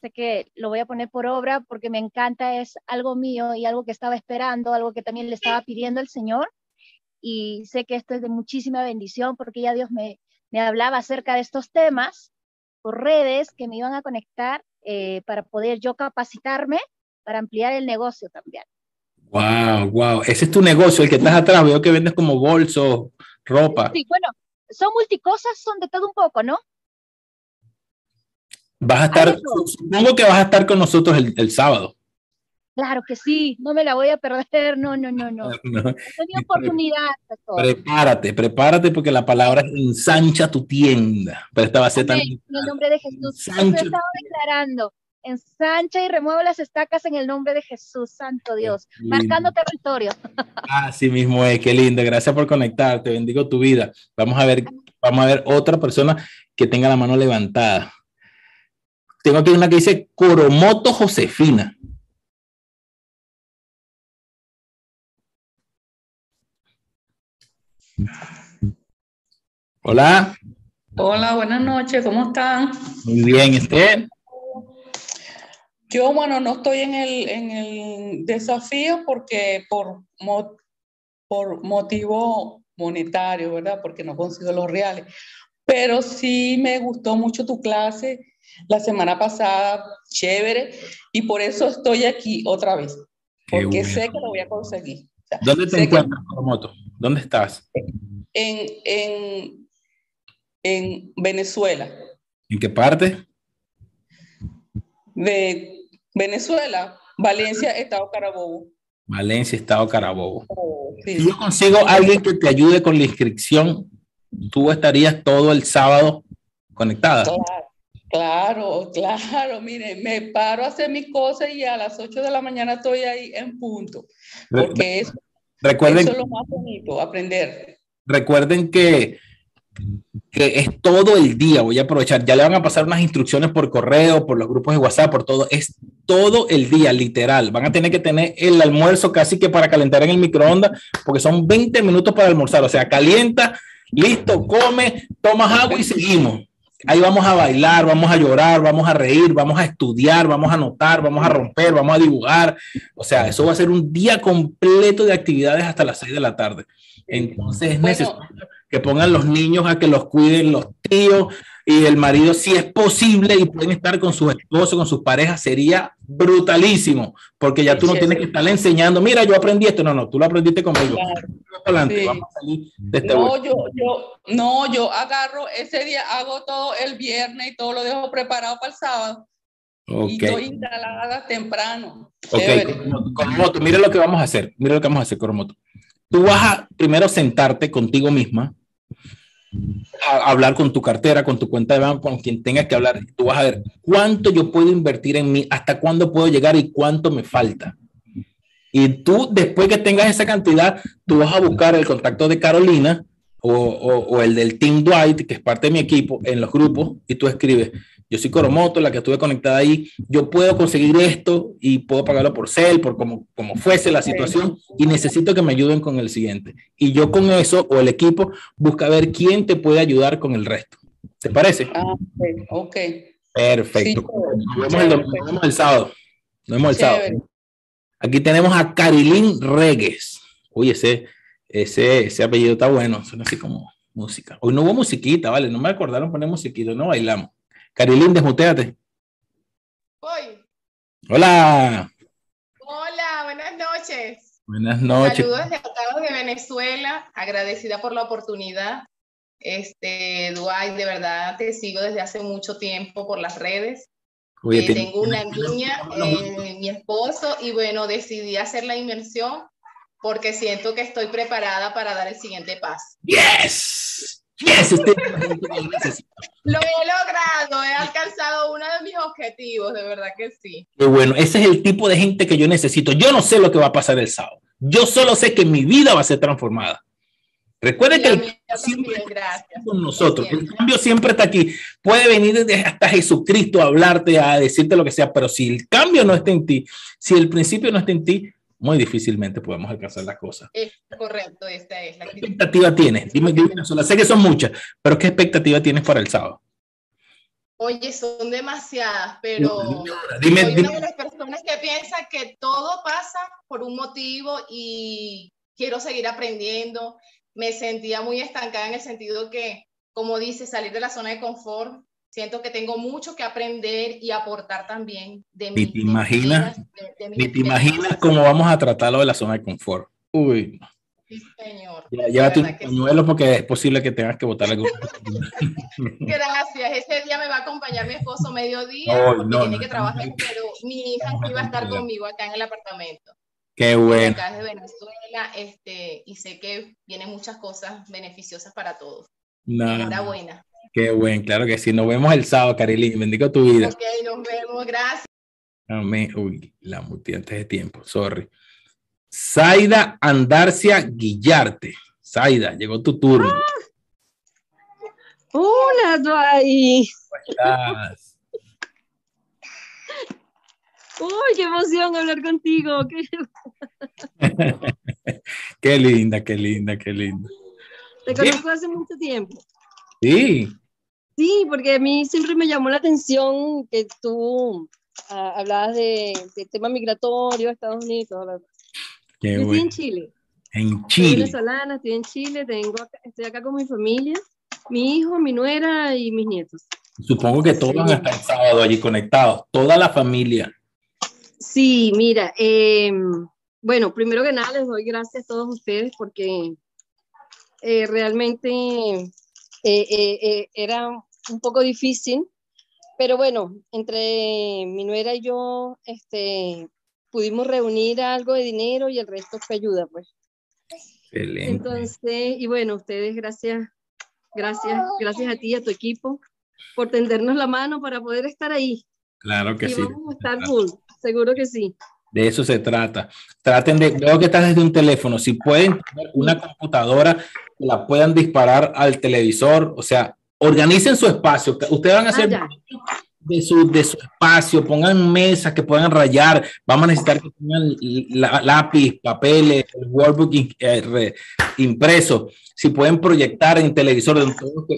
sé que lo voy a poner por obra porque me encanta, es algo mío y algo que estaba esperando, algo que también le estaba pidiendo el Señor. Y sé que esto es de muchísima bendición porque ya Dios me, me hablaba acerca de estos temas por redes que me iban a conectar eh, para poder yo capacitarme para ampliar el negocio también. Wow, wow. Ese es tu negocio, el que estás atrás. Veo que vendes como bolsos, ropa. Sí, bueno, son multicosas, son de todo un poco, ¿no? Vas a estar, supongo que vas a estar con nosotros el, el, sábado. Claro que sí, no me la voy a perder, no, no, no, no. no. oportunidad. Prepárate, prepárate porque la palabra ensancha tu tienda. Pero esta va a ser también. En el nombre de Jesús. Ensancha. estaba declarando, ensancha y remueve las estacas en el nombre de Jesús, Santo Dios, marcando territorio. Así mismo es, qué lindo, gracias por conectarte, bendigo tu vida. Vamos a ver, vamos a ver otra persona que tenga la mano levantada. Tengo aquí una que dice Coromoto Josefina. Hola. Hola, buenas noches, ¿cómo están? Muy bien, ¿usted? Yo, bueno, no estoy en el, en el desafío porque por, por motivo monetario, ¿verdad? Porque no consigo los reales. Pero sí me gustó mucho tu clase la semana pasada, chévere, y por eso estoy aquí otra vez, porque sé que lo voy a conseguir. ¿Dónde te encuentras, moto? ¿Dónde estás? En, en, en Venezuela. ¿En qué parte? De Venezuela, Valencia, Estado Carabobo. Valencia, Estado Carabobo. Oh, si yo consigo a alguien que te ayude con la inscripción, tú estarías todo el sábado conectada. Claro. Claro, claro, miren, me paro a hacer mis cosas y a las 8 de la mañana estoy ahí en punto, porque eso, recuerden, es lo más bonito, aprender. Recuerden que, que es todo el día, voy a aprovechar, ya le van a pasar unas instrucciones por correo, por los grupos de WhatsApp, por todo, es todo el día, literal, van a tener que tener el almuerzo casi que para calentar en el microondas, porque son 20 minutos para almorzar, o sea, calienta, listo, come, tomas agua y seguimos Ahí vamos a bailar, vamos a llorar, vamos a reír, vamos a estudiar, vamos a anotar, vamos a romper, vamos a dibujar. O sea, eso va a ser un día completo de actividades hasta las 6 de la tarde. Entonces es Bueno. necesario que pongan los niños a que los cuiden los tíos y el marido, si es posible, y pueden estar con sus esposos, con sus parejas, sería brutalísimo, porque ya tú no tienes que estarle enseñando, mira, yo aprendí esto, no, no, tú lo aprendiste conmigo. Claro. Adelante, Sí. vamos a salir de este No, yo, yo, no, yo agarro ese día, hago todo el viernes y todo lo dejo preparado para el sábado. Y Ok, estoy instalada temprano. ok, Coromoto, mira lo que vamos a hacer, mira lo que vamos a hacer, Coromoto. Tú vas a primero sentarte contigo misma, a hablar con tu cartera, con tu cuenta de banco, con quien tengas que hablar. Tú vas a ver cuánto yo puedo invertir en mí, hasta cuándo puedo llegar y cuánto me falta. Y tú, después que tengas esa cantidad, tú vas a buscar el contacto de Carolina o, o- o el del Team Dwight, que es parte de mi equipo, en los grupos, y tú escribes, yo soy Coromoto, la que estuve conectada ahí, yo puedo conseguir esto y puedo pagarlo por cel, por como, como fuese la situación, y necesito que me ayuden con el siguiente. Y yo con eso, o el equipo, busca ver quién te puede ayudar con el resto. ¿Te parece? Ah, ok. Perfecto. Sí, nos, vemos el, nos vemos el sábado. Nos vemos el sábado. Aquí tenemos a Carilín Regues. Uy, ese, ese, ese apellido está bueno. Suena así como música. Hoy no hubo musiquita, ¿vale? No me acordaron poner musiquita, no bailamos. Carilín, desmuteate. Voy. Hola. Hola, buenas noches. Buenas noches. Saludos desde acá de Venezuela, agradecida por la oportunidad. Este, Duay, de verdad te sigo desde hace mucho tiempo por las redes. Oye, Eh, tengo una niña, eh, mi esposo, y bueno, decidí hacer la inmersión porque siento que estoy preparada para dar el siguiente paso. Yes. Yes. Este. Lo he logrado, he alcanzado uno de mis objetivos, de verdad que sí. Qué bueno, ese es el tipo de gente que yo necesito. Yo no sé lo que va a pasar el sábado. Yo solo sé que mi vida va a ser transformada. Recuerden que el mí siempre gracias. con nosotros. El cambio siempre está aquí. Puede venir desde hasta Jesucristo a hablarte, a decirte lo que sea, pero si el cambio no está en ti, si el principio no está en ti, muy difícilmente podemos alcanzar las cosas. Es correcto, esta es la ¿Qué expectativa tienes? Dime, dime una sola. Sé que son muchas, pero ¿qué expectativa tienes para el sábado? Oye, son demasiadas, pero Dime, soy dime. una de las personas que piensa que todo pasa por un motivo y quiero seguir aprendiendo. Me sentía muy estancada en el sentido que, como dice, salir de la zona de confort. Siento que tengo mucho que aprender y aportar también de mi. te imaginas, de- de- de te imaginas cómo vamos a tratar lo de la zona de confort. Uy, Sí, señor. ya, sí. pañuelo porque es posible que tengas que botar algo. Gracias. Ese día me va a acompañar mi esposo mediodía Ay, porque no, tiene no, que trabajar, no. pero mi hija sí va a estar conmigo acá en el apartamento. Qué bueno. acá desde Venezuela, este, y sé que vienen muchas cosas beneficiosas para todos. No, Enhorabuena. Qué bueno, claro que sí. Nos vemos el sábado, Carilín. Bendigo tu vida. Ok, nos vemos, gracias. Amén. Uy, la muté antes de tiempo, sorry. Zaida Andarcia Guillarte. Zaida, llegó tu turno. Hola, Dwight. Estás- Uy, qué emoción hablar contigo. Qué- Qué linda, qué linda, qué linda. Te conozco hace mucho tiempo. Sí, Sí, porque a mí siempre me llamó la atención que tú ah, hablabas de, de tema migratorio, Estados Unidos. todo lo qué Yo estoy en Chile. En Soy Chile. venezolana, estoy en Chile, tengo acá- estoy acá con mi familia, mi hijo, mi nuera y mis nietos. Supongo que todos estar el sábado allí conectados, toda la familia. Sí, mira, eh, bueno, primero que nada les doy gracias a todos ustedes porque eh, realmente eh, eh, eh, era un poco difícil, pero bueno, entre mi nuera y yo este, pudimos reunir algo de dinero y el resto fue ayuda, pues. Excelente. Entonces, y bueno, ustedes, gracias, gracias, gracias a ti y a tu equipo por tendernos la mano para poder estar ahí. Claro que y sí. vamos a estar full, seguro que sí. De eso se trata. Traten de, veo que estás desde un teléfono, si pueden tener una computadora, la puedan disparar al televisor, o sea, organicen su espacio. Ustedes van a hacer de su, de su espacio, pongan mesas que puedan rayar, vamos a necesitar que tengan lápiz, papeles, workbook eh, impreso, si pueden proyectar en televisor,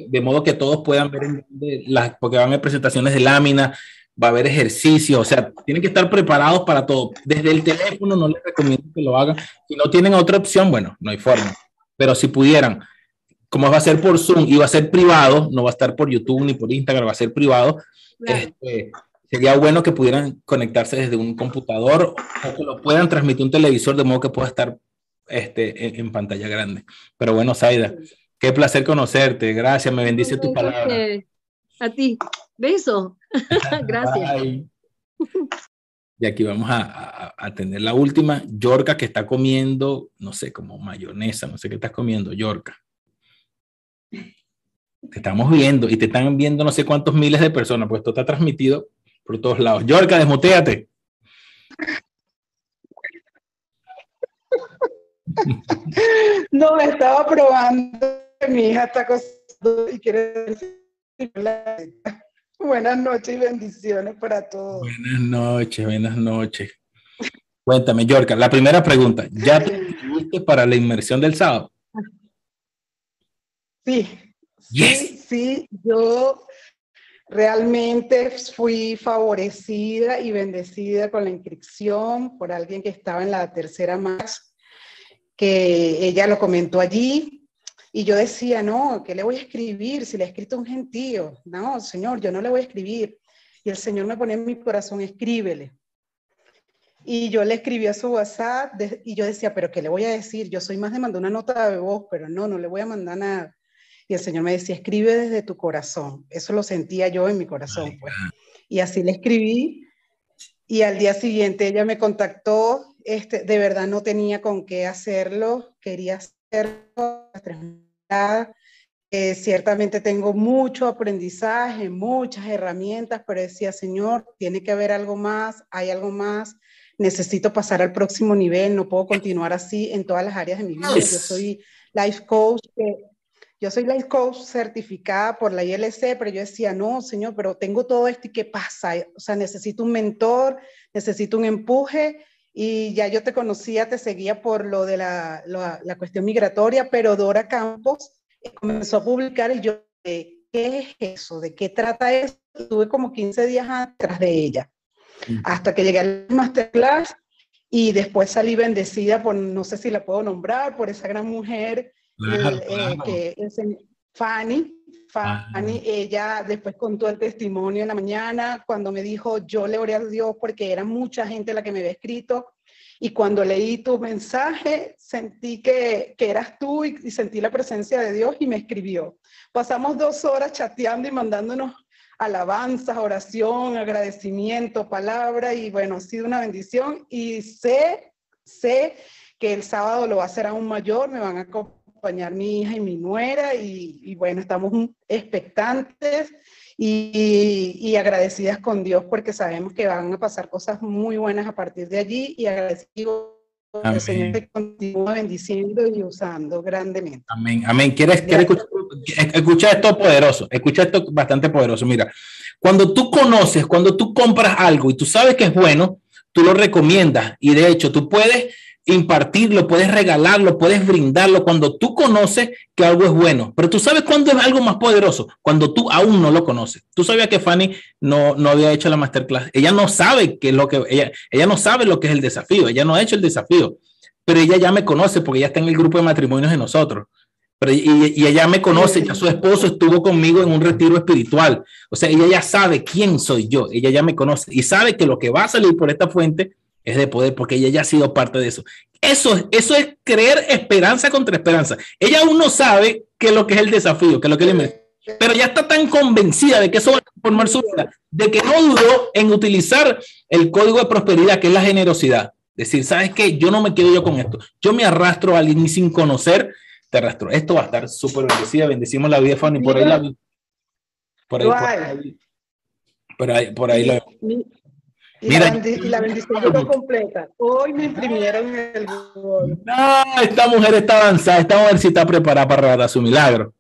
de, modo que todos puedan ver, las, porque van a haber presentaciones de lámina, va a haber ejercicio, o sea, tienen que estar preparados para todo. Desde el teléfono no les recomiendo que lo hagan. Si no tienen otra opción, bueno, no hay forma. Pero si pudieran, como va a ser por Zoom y va a ser privado, no va a estar por YouTube ni por Instagram, va a ser privado, este, sería bueno que pudieran conectarse desde un computador o que lo puedan transmitir un televisor de modo que pueda estar este, en, pantalla grande. Pero bueno, Saida, qué placer conocerte. Gracias, me bendice tu palabra. A ti. Beso. Gracias. Y aquí vamos a, a, tener la última. Yorka que está comiendo, no sé, como mayonesa, no sé qué estás comiendo, Yorka. Te estamos viendo y te están viendo no sé cuántos miles de personas, pues esto está transmitido por todos lados. Yorka, desmuteate. No, estaba probando mi hija está cosando y quiere decir Buenas noches y bendiciones para todos. Buenas noches, buenas noches. Cuéntame, Yorka, la primera pregunta, ¿ya te inscribiste para la inmersión del sábado? Sí, sí, sí, yo realmente fui favorecida y bendecida con la inscripción por alguien que estaba en la tercera más, que ella lo comentó allí, y yo decía, no, ¿qué le voy a escribir si le he escrito un gentío? No, Señor, yo no le voy a escribir. Y el Señor me pone en mi corazón, escríbele. Y yo le escribí a su WhatsApp y yo decía, pero ¿qué le voy a decir? Yo soy más de mandar una nota de voz, pero no, no le voy a mandar nada. Y el Señor me decía, escribe desde tu corazón. Eso lo sentía yo en mi corazón. Pues. Y así le escribí. Y al día siguiente ella me contactó. Este, de verdad no tenía con qué hacerlo. Quería eh, ciertamente tengo mucho aprendizaje, muchas herramientas, pero decía, Señor, tiene que haber algo más, hay algo más, necesito pasar al próximo nivel, no puedo continuar así en todas las áreas de mi vida. Yo soy life coach, eh, yo soy life coach certificada por la ILC, pero yo decía, no, Señor, pero tengo todo esto y qué pasa? O sea, necesito un mentor, necesito un empuje y ya yo te conocía, te seguía por lo de la, la, cuestión migratoria, pero Dora Campos comenzó a publicar y yo, ¿qué es eso? ¿De qué trata eso? Estuve como 15 días atrás de ella, hasta que llegué al masterclass y después salí bendecida por, no sé si la puedo nombrar, por esa gran mujer eh, que es Fanny. Fanny, ella después contó el testimonio en la mañana cuando me dijo, yo le oré a Dios porque era mucha gente la que me había escrito y cuando leí tu mensaje sentí que, que eras tú y, y, sentí la presencia de Dios y me escribió. Pasamos dos horas chateando y mandándonos alabanzas, oración, agradecimiento, palabra y bueno, ha sido una bendición y sé, sé que el sábado lo va a hacer aún mayor, me van a acompañar mi hija y mi nuera y, bueno, estamos expectantes y, y, agradecidas con Dios porque sabemos que van a pasar cosas muy buenas a partir de allí y agradecido que el Señor te continúa bendiciendo y usando grandemente. Amén, amén. ¿Quieres, quieres escuchar, esto poderoso? Escucha esto bastante poderoso. Mira, cuando tú conoces, cuando tú compras algo y tú sabes que es bueno, tú lo recomiendas y de hecho tú puedes impartirlo, puedes regalarlo, puedes brindarlo cuando tú conoces que algo es bueno. Pero tú sabes cuándo es algo más poderoso, cuando tú aún no lo conoces. Tú sabías que Fanny no, no había hecho la masterclass. Ella no sabe que lo que ella, ella no sabe lo que es el desafío. Ella no ha hecho el desafío, pero ella ya me conoce porque ella está en el grupo de matrimonios de nosotros. Pero, y, y ella me conoce, ya su esposo estuvo conmigo en un retiro espiritual. O sea, ella ya sabe quién soy yo, ella ya me conoce y sabe que lo que va a salir por esta fuente es de poder porque ella ya ha sido parte de eso. Eso, eso es creer esperanza contra esperanza. Ella aún no sabe qué es lo que es el desafío, qué es lo que le pero ya está tan convencida de que eso va a transformar su vida, de que no dudó en utilizar el código de prosperidad, que es la generosidad. Decir, ¿sabes qué? Yo no me quedo yo con esto. Yo me arrastro a alguien y sin conocer, te arrastro. Esto va a estar súper bendecida. Bendecimos la vida, Fanny. Por ahí la Por ahí, por ahí, por ahí, por ahí la y, Mira, la, bendición llegó completa. Hoy me imprimieron el No, esta mujer está avanzada, esta mujer sí está preparada para regalar su milagro.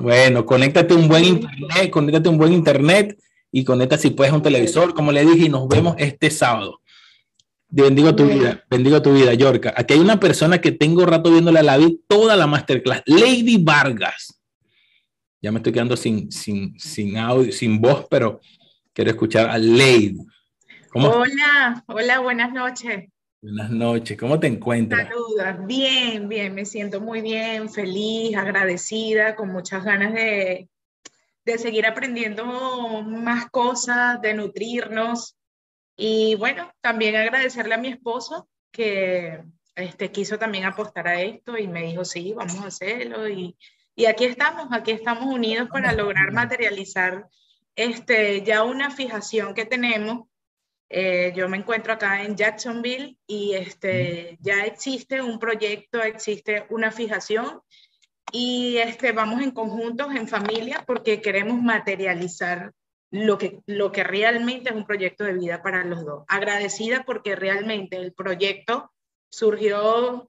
Bueno, conéctate un buen internet, conéctate un buen internet y conecta si puedes un televisor, como le dije, y nos vemos este sábado. Bendigo tu vida, bendigo tu vida, Yorka. Aquí hay una persona que tengo rato viéndola, la vi toda la masterclass, Lady Vargas. Ya me estoy quedando sin, sin, sin audio, sin voz, pero quiero escuchar a Lady. Hola, hola, buenas noches. Buenas noches, ¿cómo te encuentras? Saludos, bien, bien, me siento muy bien, feliz, agradecida, con muchas ganas de, de seguir aprendiendo más cosas, de nutrirnos. Y bueno, también agradecerle a mi esposo que este, quiso también apostar a esto y me dijo, sí, vamos a hacerlo. Y, y aquí estamos, aquí estamos unidos para lograr materializar este, ya una fijación que tenemos eh, yo me encuentro acá en Jacksonville y este, ya existe un proyecto, existe una fijación y este, vamos en conjuntos, en familia, porque queremos materializar lo que, lo que realmente es un proyecto de vida para los dos. Agradecida porque realmente el proyecto surgió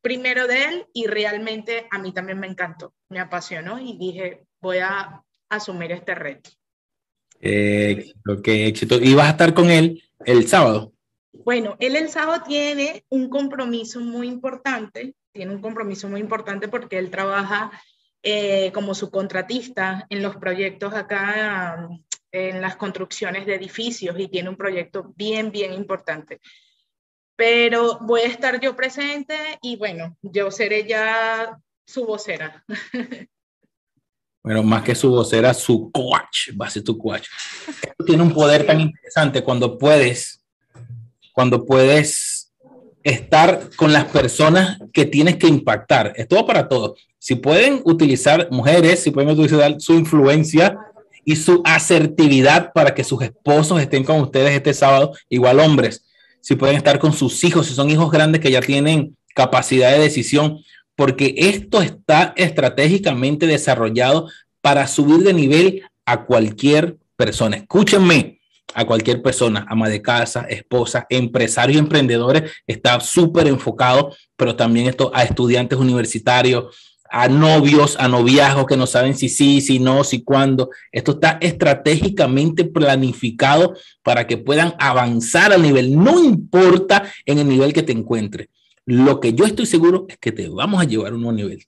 primero de él y realmente a mí también me encantó, me apasionó y dije, voy a asumir este reto. Eh, qué éxito. ¿Y vas a estar con él el sábado? Bueno, él el sábado tiene un compromiso muy importante, tiene un compromiso muy importante porque él trabaja eh, como subcontratista en los proyectos acá, en las construcciones de edificios y tiene un proyecto bien, bien importante. Pero voy a estar yo presente y bueno, yo seré ya su vocera. Bueno, más que su vocera, su coach, va a ser tu coach. tiene un poder tan interesante cuando puedes, cuando puedes estar con las personas que tienes que impactar. Es todo para todos. Si pueden utilizar mujeres, si pueden utilizar su influencia y su asertividad para que sus esposos estén con ustedes este sábado, igual hombres. Si pueden estar con sus hijos, si son hijos grandes que ya tienen capacidad de decisión, porque esto está estratégicamente desarrollado para subir de nivel a cualquier persona. Escúchenme, a cualquier persona, ama de casa, esposa, empresarios emprendedores, está súper enfocado, pero también esto a estudiantes universitarios, a novios, a noviazgos que no saben si sí, si no, si cuándo. Esto está estratégicamente planificado para que puedan avanzar al nivel, no importa en el nivel que te encuentres. Lo que yo estoy seguro es que te vamos a llevar a un nuevo nivel.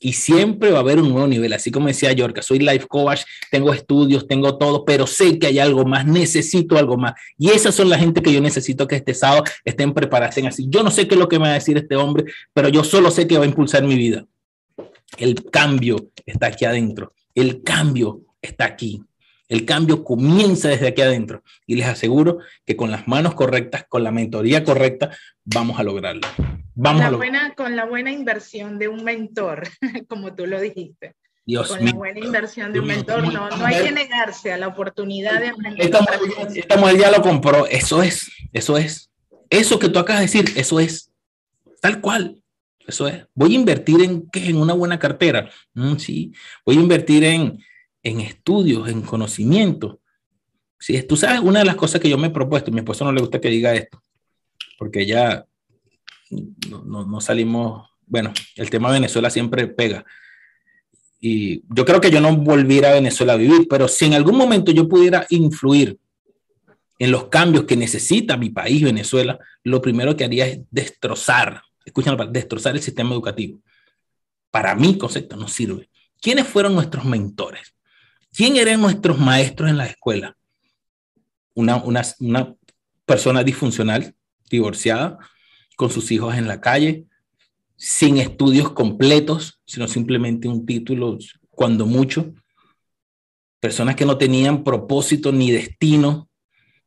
Y siempre va a haber un nuevo nivel. Así como decía Yorka, soy life coach, tengo estudios, tengo todo, pero sé que hay algo más, necesito algo más. Y esas son la gente que yo necesito que este sábado estén preparados. Así, yo no sé qué es lo que me va a decir este hombre, pero yo solo sé que va a impulsar mi vida. El cambio está aquí adentro. El cambio está aquí. El cambio comienza desde aquí adentro y les aseguro que con las manos correctas, con la mentoría correcta, vamos a lograrlo. Vamos la buena, con la buena inversión de un mentor, como tú lo dijiste. Dios con la buena inversión de un mentor, no, no hay que negarse a la oportunidad de aprender. Esta mujer, ya lo compró, eso es, eso es. Eso que tú acabas de decir, eso es. Tal cual. Eso es. Voy a invertir en qué? En una buena cartera. Mm, sí. Voy a invertir en, en estudios, en conocimiento. Si tú sabes, una de las cosas que yo me he propuesto, a mi esposo no le gusta que diga esto, porque ya no, no, salimos, bueno, el tema de Venezuela siempre pega. Y yo creo que yo no volviera a Venezuela a vivir, pero si en algún momento yo pudiera influir en los cambios que necesita mi país, Venezuela, lo primero que haría es destrozar, escuchen, destrozar el sistema educativo. Para mi concepto no sirve. ¿Quiénes fueron nuestros mentores? ¿Quién eran nuestros maestros en la escuela? Una, una, persona disfuncional, divorciada, con sus hijos en la calle, sin estudios completos, sino simplemente un título, cuando mucho. Personas que no tenían propósito ni destino,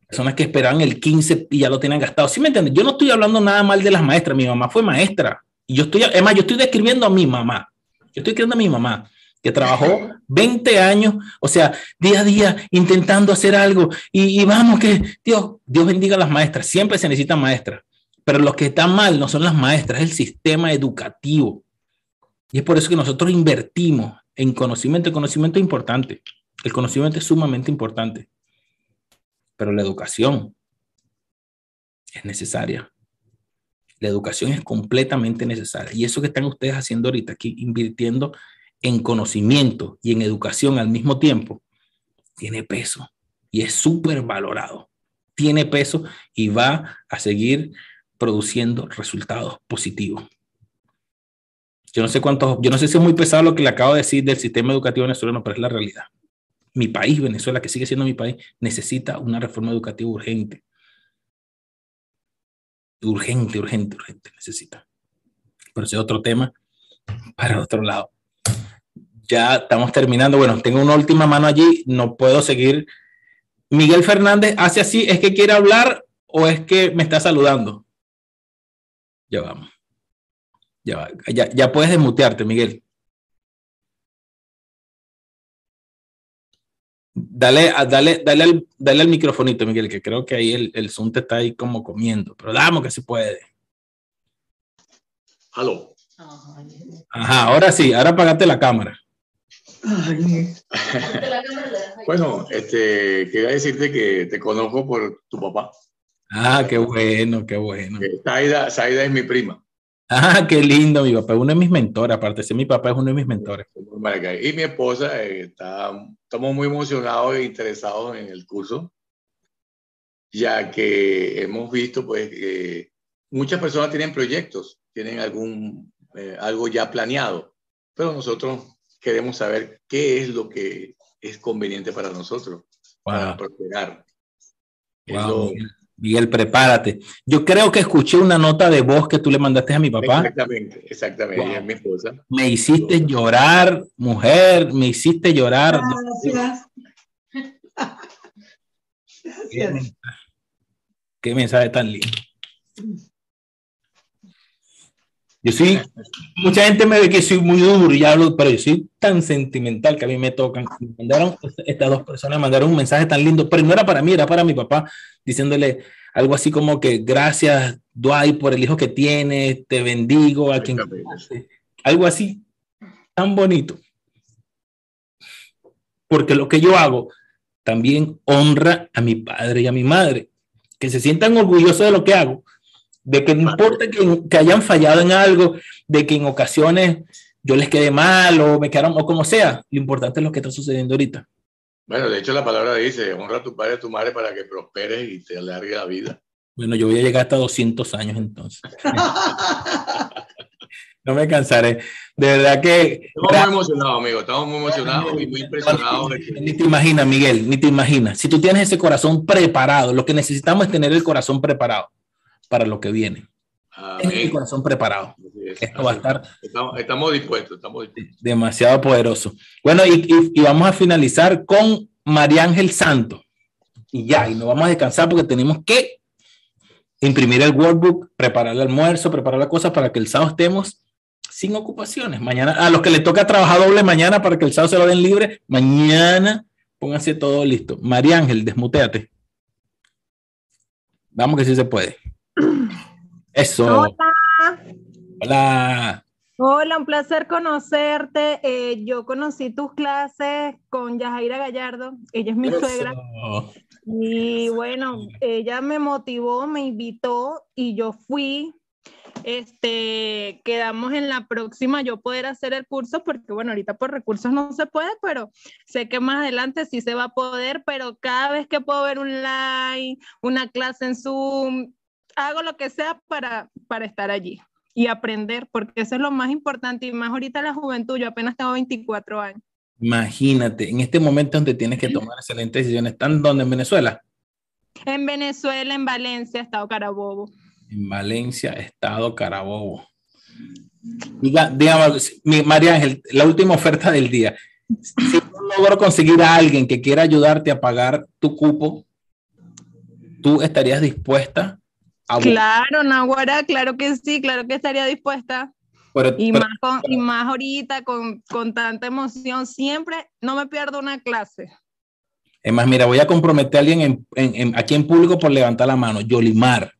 personas que esperaban el 15 y ya lo tenían gastado. ¿Sí me entiendes? Yo no estoy hablando nada mal de las maestras, mi mamá fue maestra. Y yo estoy, además, yo estoy describiendo a mi mamá. Yo estoy escribiendo a mi mamá que trabajó 20 años, o sea, día a día intentando hacer algo y, vamos que, Dios, Dios bendiga a las maestras, siempre se necesitan maestras, pero lo que está mal no son las maestras, es el sistema educativo. Y es por eso que nosotros invertimos en conocimiento. El conocimiento es importante, el conocimiento es sumamente importante, pero la educación es necesaria. La educación es completamente necesaria. Y eso que están ustedes haciendo ahorita aquí, invirtiendo en conocimiento y en educación al mismo tiempo, tiene peso, y es súper valorado. Tiene peso y va a seguir produciendo resultados positivos. Yo no sé cuántos, yo no sé si es muy pesado lo que le acabo de decir del sistema educativo venezolano, pero es la realidad. Mi país, Venezuela, que sigue siendo mi país, necesita una reforma educativa urgente. Urgente, urgente, urgente, necesita. Pero ese es otro tema para otro lado. Ya estamos terminando. Bueno, tengo una última mano allí, no puedo seguir. Miguel Fernández hace así, ¿es que quiere hablar o es que me está saludando? Ya vamos. Ya, ya, ya puedes desmutearte, Miguel. Dale, dale, dale, al, dale al microfonito, Miguel, que creo que ahí el, el Zoom te está ahí como comiendo, pero damos que se puede. Aló. Ajá, ahora sí, ahora apagate la cámara. Bueno, este, quería decirte que te conozco por tu papá. Ah, qué bueno, qué bueno. Saida, Saida es mi prima. Ah, qué lindo, mi papá es uno de mis mentores, aparte de ser mi papá es uno de mis mentores. Y mi esposa, eh, está, estamos muy emocionados e interesados en el curso, ya que hemos visto pues que muchas personas tienen proyectos, tienen algún, eh, algo ya planeado, pero nosotros queremos saber qué es lo que es conveniente para nosotros, para prosperar. Wow. Miguel, prepárate. Yo creo que escuché una nota de voz que tú le mandaste a mi papá. Exactamente, exactamente. es mi esposa. Me hiciste llorar, mujer, me hiciste llorar. Gracias. ¿Qué, mensaje, qué mensaje tan lindo. Yo sí, mucha gente me ve que soy muy duro y hablo, pero yo soy tan sentimental que a mí me tocan. Me mandaron, estas dos personas mandaron un mensaje tan lindo, pero no era para mí, era para mi papá, diciéndole algo así como que gracias, Dwight, por el hijo que tienes, te bendigo, a quien Algo así, tan bonito. Porque lo que yo hago también honra a mi padre y a mi madre, que se sientan orgullosos de lo que hago de que no importa que, que, hayan fallado en algo, de que en ocasiones yo les quede mal o me quedaron o como sea, lo importante es lo que está sucediendo ahorita. Bueno, de hecho la palabra dice, honra a tu padre y a tu madre para que prosperes y te alargue la vida. Bueno, yo voy a llegar hasta 200 años entonces. no me cansaré. De verdad que... Estamos muy emocionados, amigo. Estamos muy emocionados y muy impresionados. De que... Ni te imaginas, Miguel, ni te imaginas. Si tú tienes ese corazón preparado, lo que necesitamos es tener el corazón preparado para lo que viene. Amén. el corazón preparado. Es, Esto va a estar estamos, estamos, dispuestos, estamos dispuestos. demasiado poderoso. Bueno, y, y, y, vamos a finalizar con María Ángel Santo. Y ya, y nos vamos a descansar porque tenemos que imprimir el workbook, preparar el almuerzo, preparar la cosa para que el sábado estemos sin ocupaciones. Mañana, a los que les toca trabajar doble mañana para que el sábado se lo den libre, mañana pónganse todo listo. María Ángel, desmuteate. Vamos que sí se puede. Eso. Hola. Hola. Hola, un placer conocerte. Eh, yo conocí tus clases con Yajaira Gallardo. Ella es mi Eso. suegra. Y bueno, ella me motivó, me invitó y yo fui. Este, quedamos en la próxima yo poder hacer el curso porque bueno, ahorita por recursos no se puede, pero sé que más adelante sí se va a poder, pero cada vez que puedo ver un live, una clase en Zoom, hago lo que sea para, para estar allí y aprender, porque eso es lo más importante y más ahorita la juventud, yo apenas tengo 24 años. Imagínate, en este momento donde tienes que tomar excelentes decisiones, ¿están donde en Venezuela? En Venezuela, en Valencia, Estado Carabobo. En Valencia, Estado Carabobo. Diga, digamos, María Ángel, la última oferta del día. Si no logro conseguir a alguien que quiera ayudarte a pagar tu cupo, ¿tú estarías dispuesta Claro, Nahuara, claro que sí, claro que estaría dispuesta. Pero, y, pero, más con, y, más ahorita con, con, tanta emoción, siempre no me pierdo una clase. Es más, mira, voy a comprometer a alguien en, en, en, aquí en público por levantar la mano, Yolimar.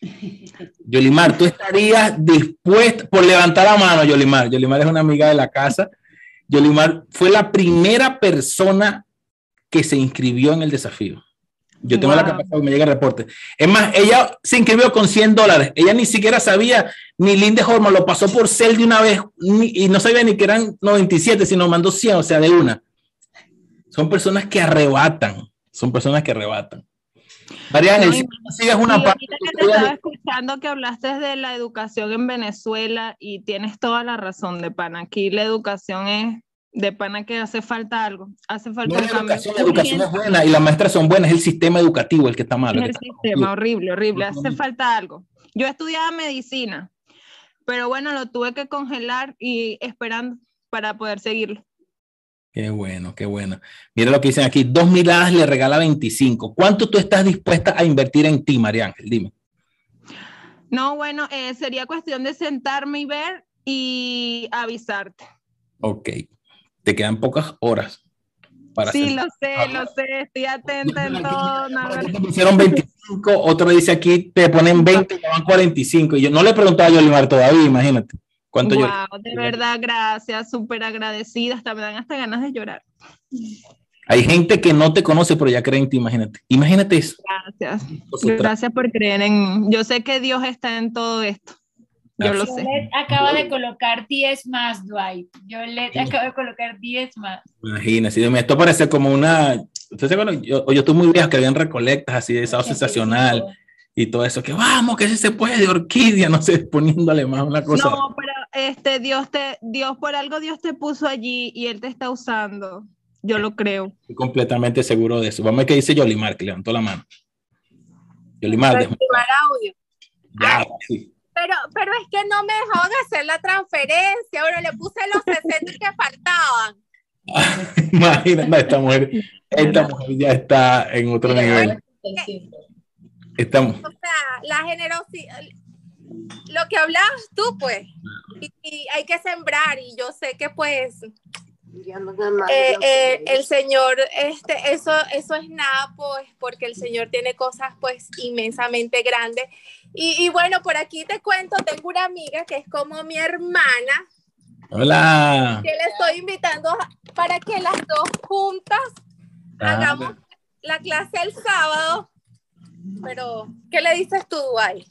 Yolimar, ¿tú estarías dispuesta por levantar la mano, Yolimar? Yolimar es una amiga de la casa. Yolimar fue la primera persona que se inscribió en el desafío. Yo tengo wow. la capacidad que me llegue el reporte. Es más, ella se inscribió con 100 dólares. Ella ni siquiera sabía, ni Linde Horman lo pasó por cel de una vez ni, y no sabía ni que eran 97, sino mandó 100, o sea, de una. Son personas que arrebatan, son personas que arrebatan. María Ángel, No, si una parte, ahorita que te estaba escuchando que hablaste de la educación en Venezuela y tienes toda la razón de pana. Aquí la educación es de pana que hace falta algo, hace falta no un cambio. educación, la educación es buena y las maestras son buenas, es el sistema educativo el que está malo. Es el está sistema horrible, horrible, hace falta algo. Yo estudiaba medicina, pero bueno, lo tuve que congelar y esperando para poder seguirlo. Qué bueno, qué bueno. Mira lo que dicen aquí, dos miradas le regala 25. ¿Cuánto tú estás dispuesta a invertir en ti, María Ángel? Dime. No, bueno, eh, sería cuestión de sentarme y ver y avisarte. Ok, te quedan pocas horas para Sí, hacer- lo sé, lo sé, estoy atenta en todo. Te pusieron 25, otro dice aquí, te ponen 20, te van 45. Y yo no le he preguntado a Yolimar todavía, imagínate. ¿Cuánto yo? Wow, de verdad, gracias, súper agradecida, hasta me dan hasta ganas de llorar. Hay gente que no te conoce, pero ya cree en ti, imagínate. Imagínate eso. Gracias, gracias por creer en, yo sé que Dios está en todo esto, yo lo sé. Violet acaba de colocar 10 más, Dwight. Violet acaba de colocar 10 más. Imagínese, Dios mío, esto parece como una. Se acuerda, yo, yo estoy muy viejo que habían recolectas así de sábado sensacional y todo eso, que vamos, que si se puede, de orquídea, no sé, poniéndole más una cosa. No, pero este Dios te, Dios por algo Dios te puso allí y él te está usando. Yo lo creo. Estoy completamente seguro de eso. Vamos a ver qué dice Yolimar, que levantó la mano. Yolimar, audio. ya, sí. Pero, pero es que no me dejaban hacer la transferencia. Ahora le puse los 60 que faltaban. Imagínate, esta mujer, esta mujer ya está en otro nivel. Estamos. O sea, la generosidad. Lo que hablabas tú, pues. Y, y hay que sembrar. Y yo sé que, pues. eh, eh, el Señor, este, eso, eso es nada, pues, porque el Señor tiene cosas, pues, inmensamente grandes. Y, y bueno, por aquí te cuento, tengo una amiga que es como mi hermana, Hola. que le estoy invitando para que las dos juntas Ah, hagamos la clase el sábado. Pero, ¿qué le dices tú, Duay?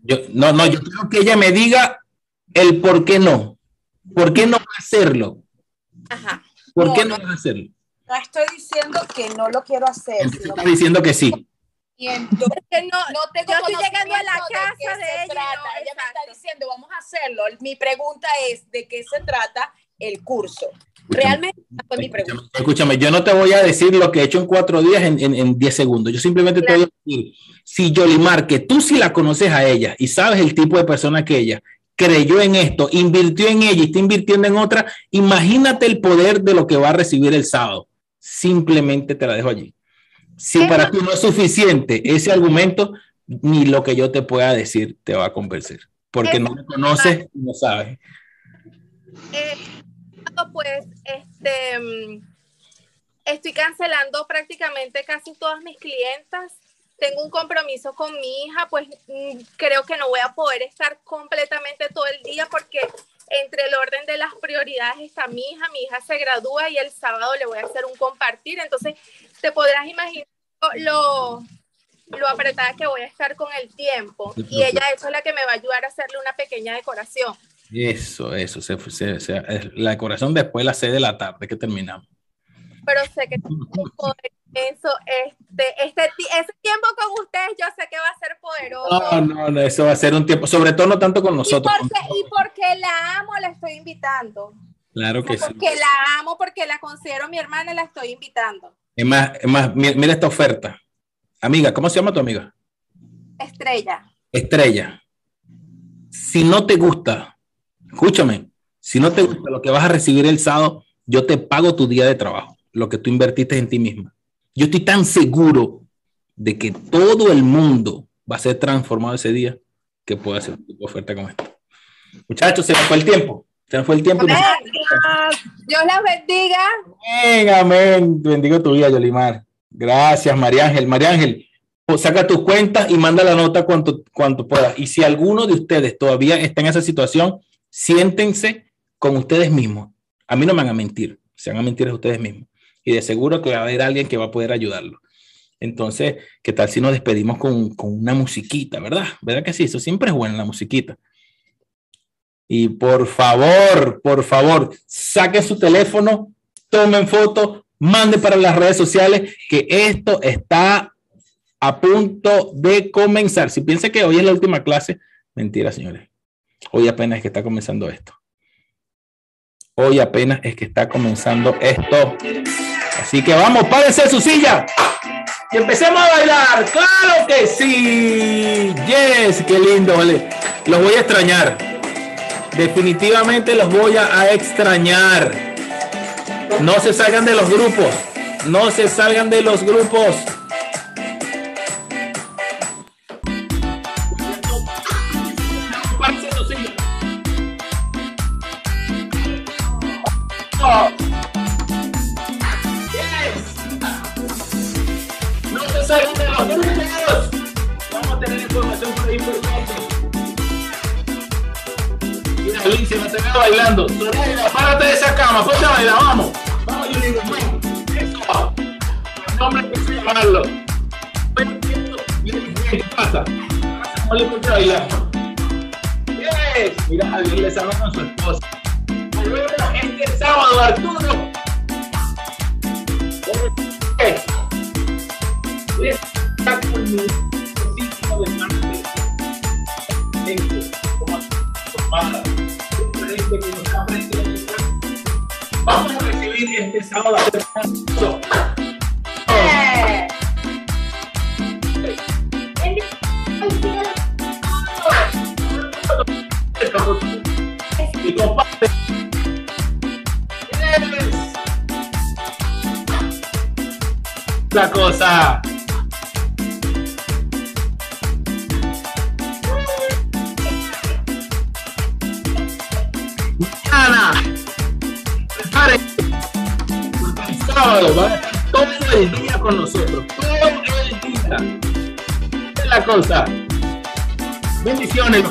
Yo, no, no, yo quiero que ella me diga el por qué no. ¿Por qué no hacerlo? Ajá. ¿Por No, qué no no. hacerlo? No estoy diciendo que no lo quiero hacer, sino está diciendo que sí. Y entonces Que no, no tengo yo estoy llegando a la casa qué de, se ella. trata. no, ella me está diciendo, vamos a hacerlo. Mi pregunta es, ¿de qué se trata el curso? Realmente esa fue mi pregunta. Escúchame, escúchame, yo no te voy a decir lo que he hecho en cuatro días en, en, en diez segundos. Yo simplemente te voy a decir, si Yolimar, que tú sí la conoces a ella y sabes el tipo de persona que ella, creyó en esto, invirtió en ella y está invirtiendo en otra, imagínate el poder de lo que va a recibir el sábado. Simplemente te la dejo allí. Si ¿Qué para ti no es suficiente ese argumento, ni lo que yo te pueda decir te va a convencer, porque no me conoces y no sabes. Eh, pues, este, mm, estoy cancelando prácticamente casi todas mis clientas. Tengo un compromiso con mi hija, pues mm, creo que no voy a poder estar completamente todo el día porque entre el orden de las prioridades está mi hija, mi hija se gradúa y el sábado le voy a hacer un compartir. Entonces, te podrás imaginar lo, lo apretada que voy a estar con el tiempo. Y ella eso es la que me va a ayudar a hacerle una pequeña decoración. Eso, eso, se, se- se- la decoración después de las 6 de la tarde que terminamos. pero sé que tengo un poder inmenso. Este, este, ese tiempo con ustedes yo sé que va a ser poderoso. No, no, no, eso va a ser un tiempo, sobre todo no tanto con y, nosotros. porque, y porque la amo, la estoy invitando. Claro que sí. Porque la amo, porque la considero mi hermana, la estoy invitando. Es más, es más, mi- mira esta oferta. Amiga, ¿cómo se llama tu amiga? Estrella. Estrella. Si no te gusta, escúchame, si no te gusta lo que vas a recibir el sábado, yo te pago tu día de trabajo, lo que tú invertiste en ti misma. Yo estoy tan seguro de que todo el mundo va a ser transformado ese día que puedo hacer una oferta como esta. Muchachos, se nos fue el tiempo. Se nos fue el tiempo. Dios las bendiga. Amén, amén. Bendigo tu vida, Yolimar. Gracias, María Ángel. María Ángel, pues, saca tus cuentas y manda la nota cuanto, cuanto puedas. Y si alguno de ustedes todavía está en esa situación, siéntense con ustedes mismos. A mí no me van a mentir, se van a mentir a ustedes mismos. Y de seguro que va a haber alguien que va a poder ayudarlo. Entonces, ¿qué tal si nos despedimos con, con una musiquita, verdad? ¿Verdad que sí? Eso siempre es bueno, la musiquita. Y por favor, por favor, saquen su teléfono, tomen foto, mande para las redes sociales que esto está a punto de comenzar. Si piensa que hoy es la última clase, mentira, señores. Hoy apenas es que está comenzando esto. Hoy apenas es que está comenzando esto. Así que vamos, párense su silla y empecemos a bailar. Claro que sí. Yes, qué lindo, vale. Los voy a extrañar. Definitivamente los voy a extrañar. No se salgan de los grupos. No se salgan de los grupos. Soraya, párate de esa cama, ponte a bailar, vamos. Vamos, yo digo, eso. El nombre que se llamarlo. ¿Qué pasa? ¿Cómo le a bailar? Yes. Mira, Javier le sabe con su esposa. Volvemos este sábado, Arturo. Vamos a recibir este sábado La cosa. Con nosotros. Todo. Es la cosa. Bendiciones.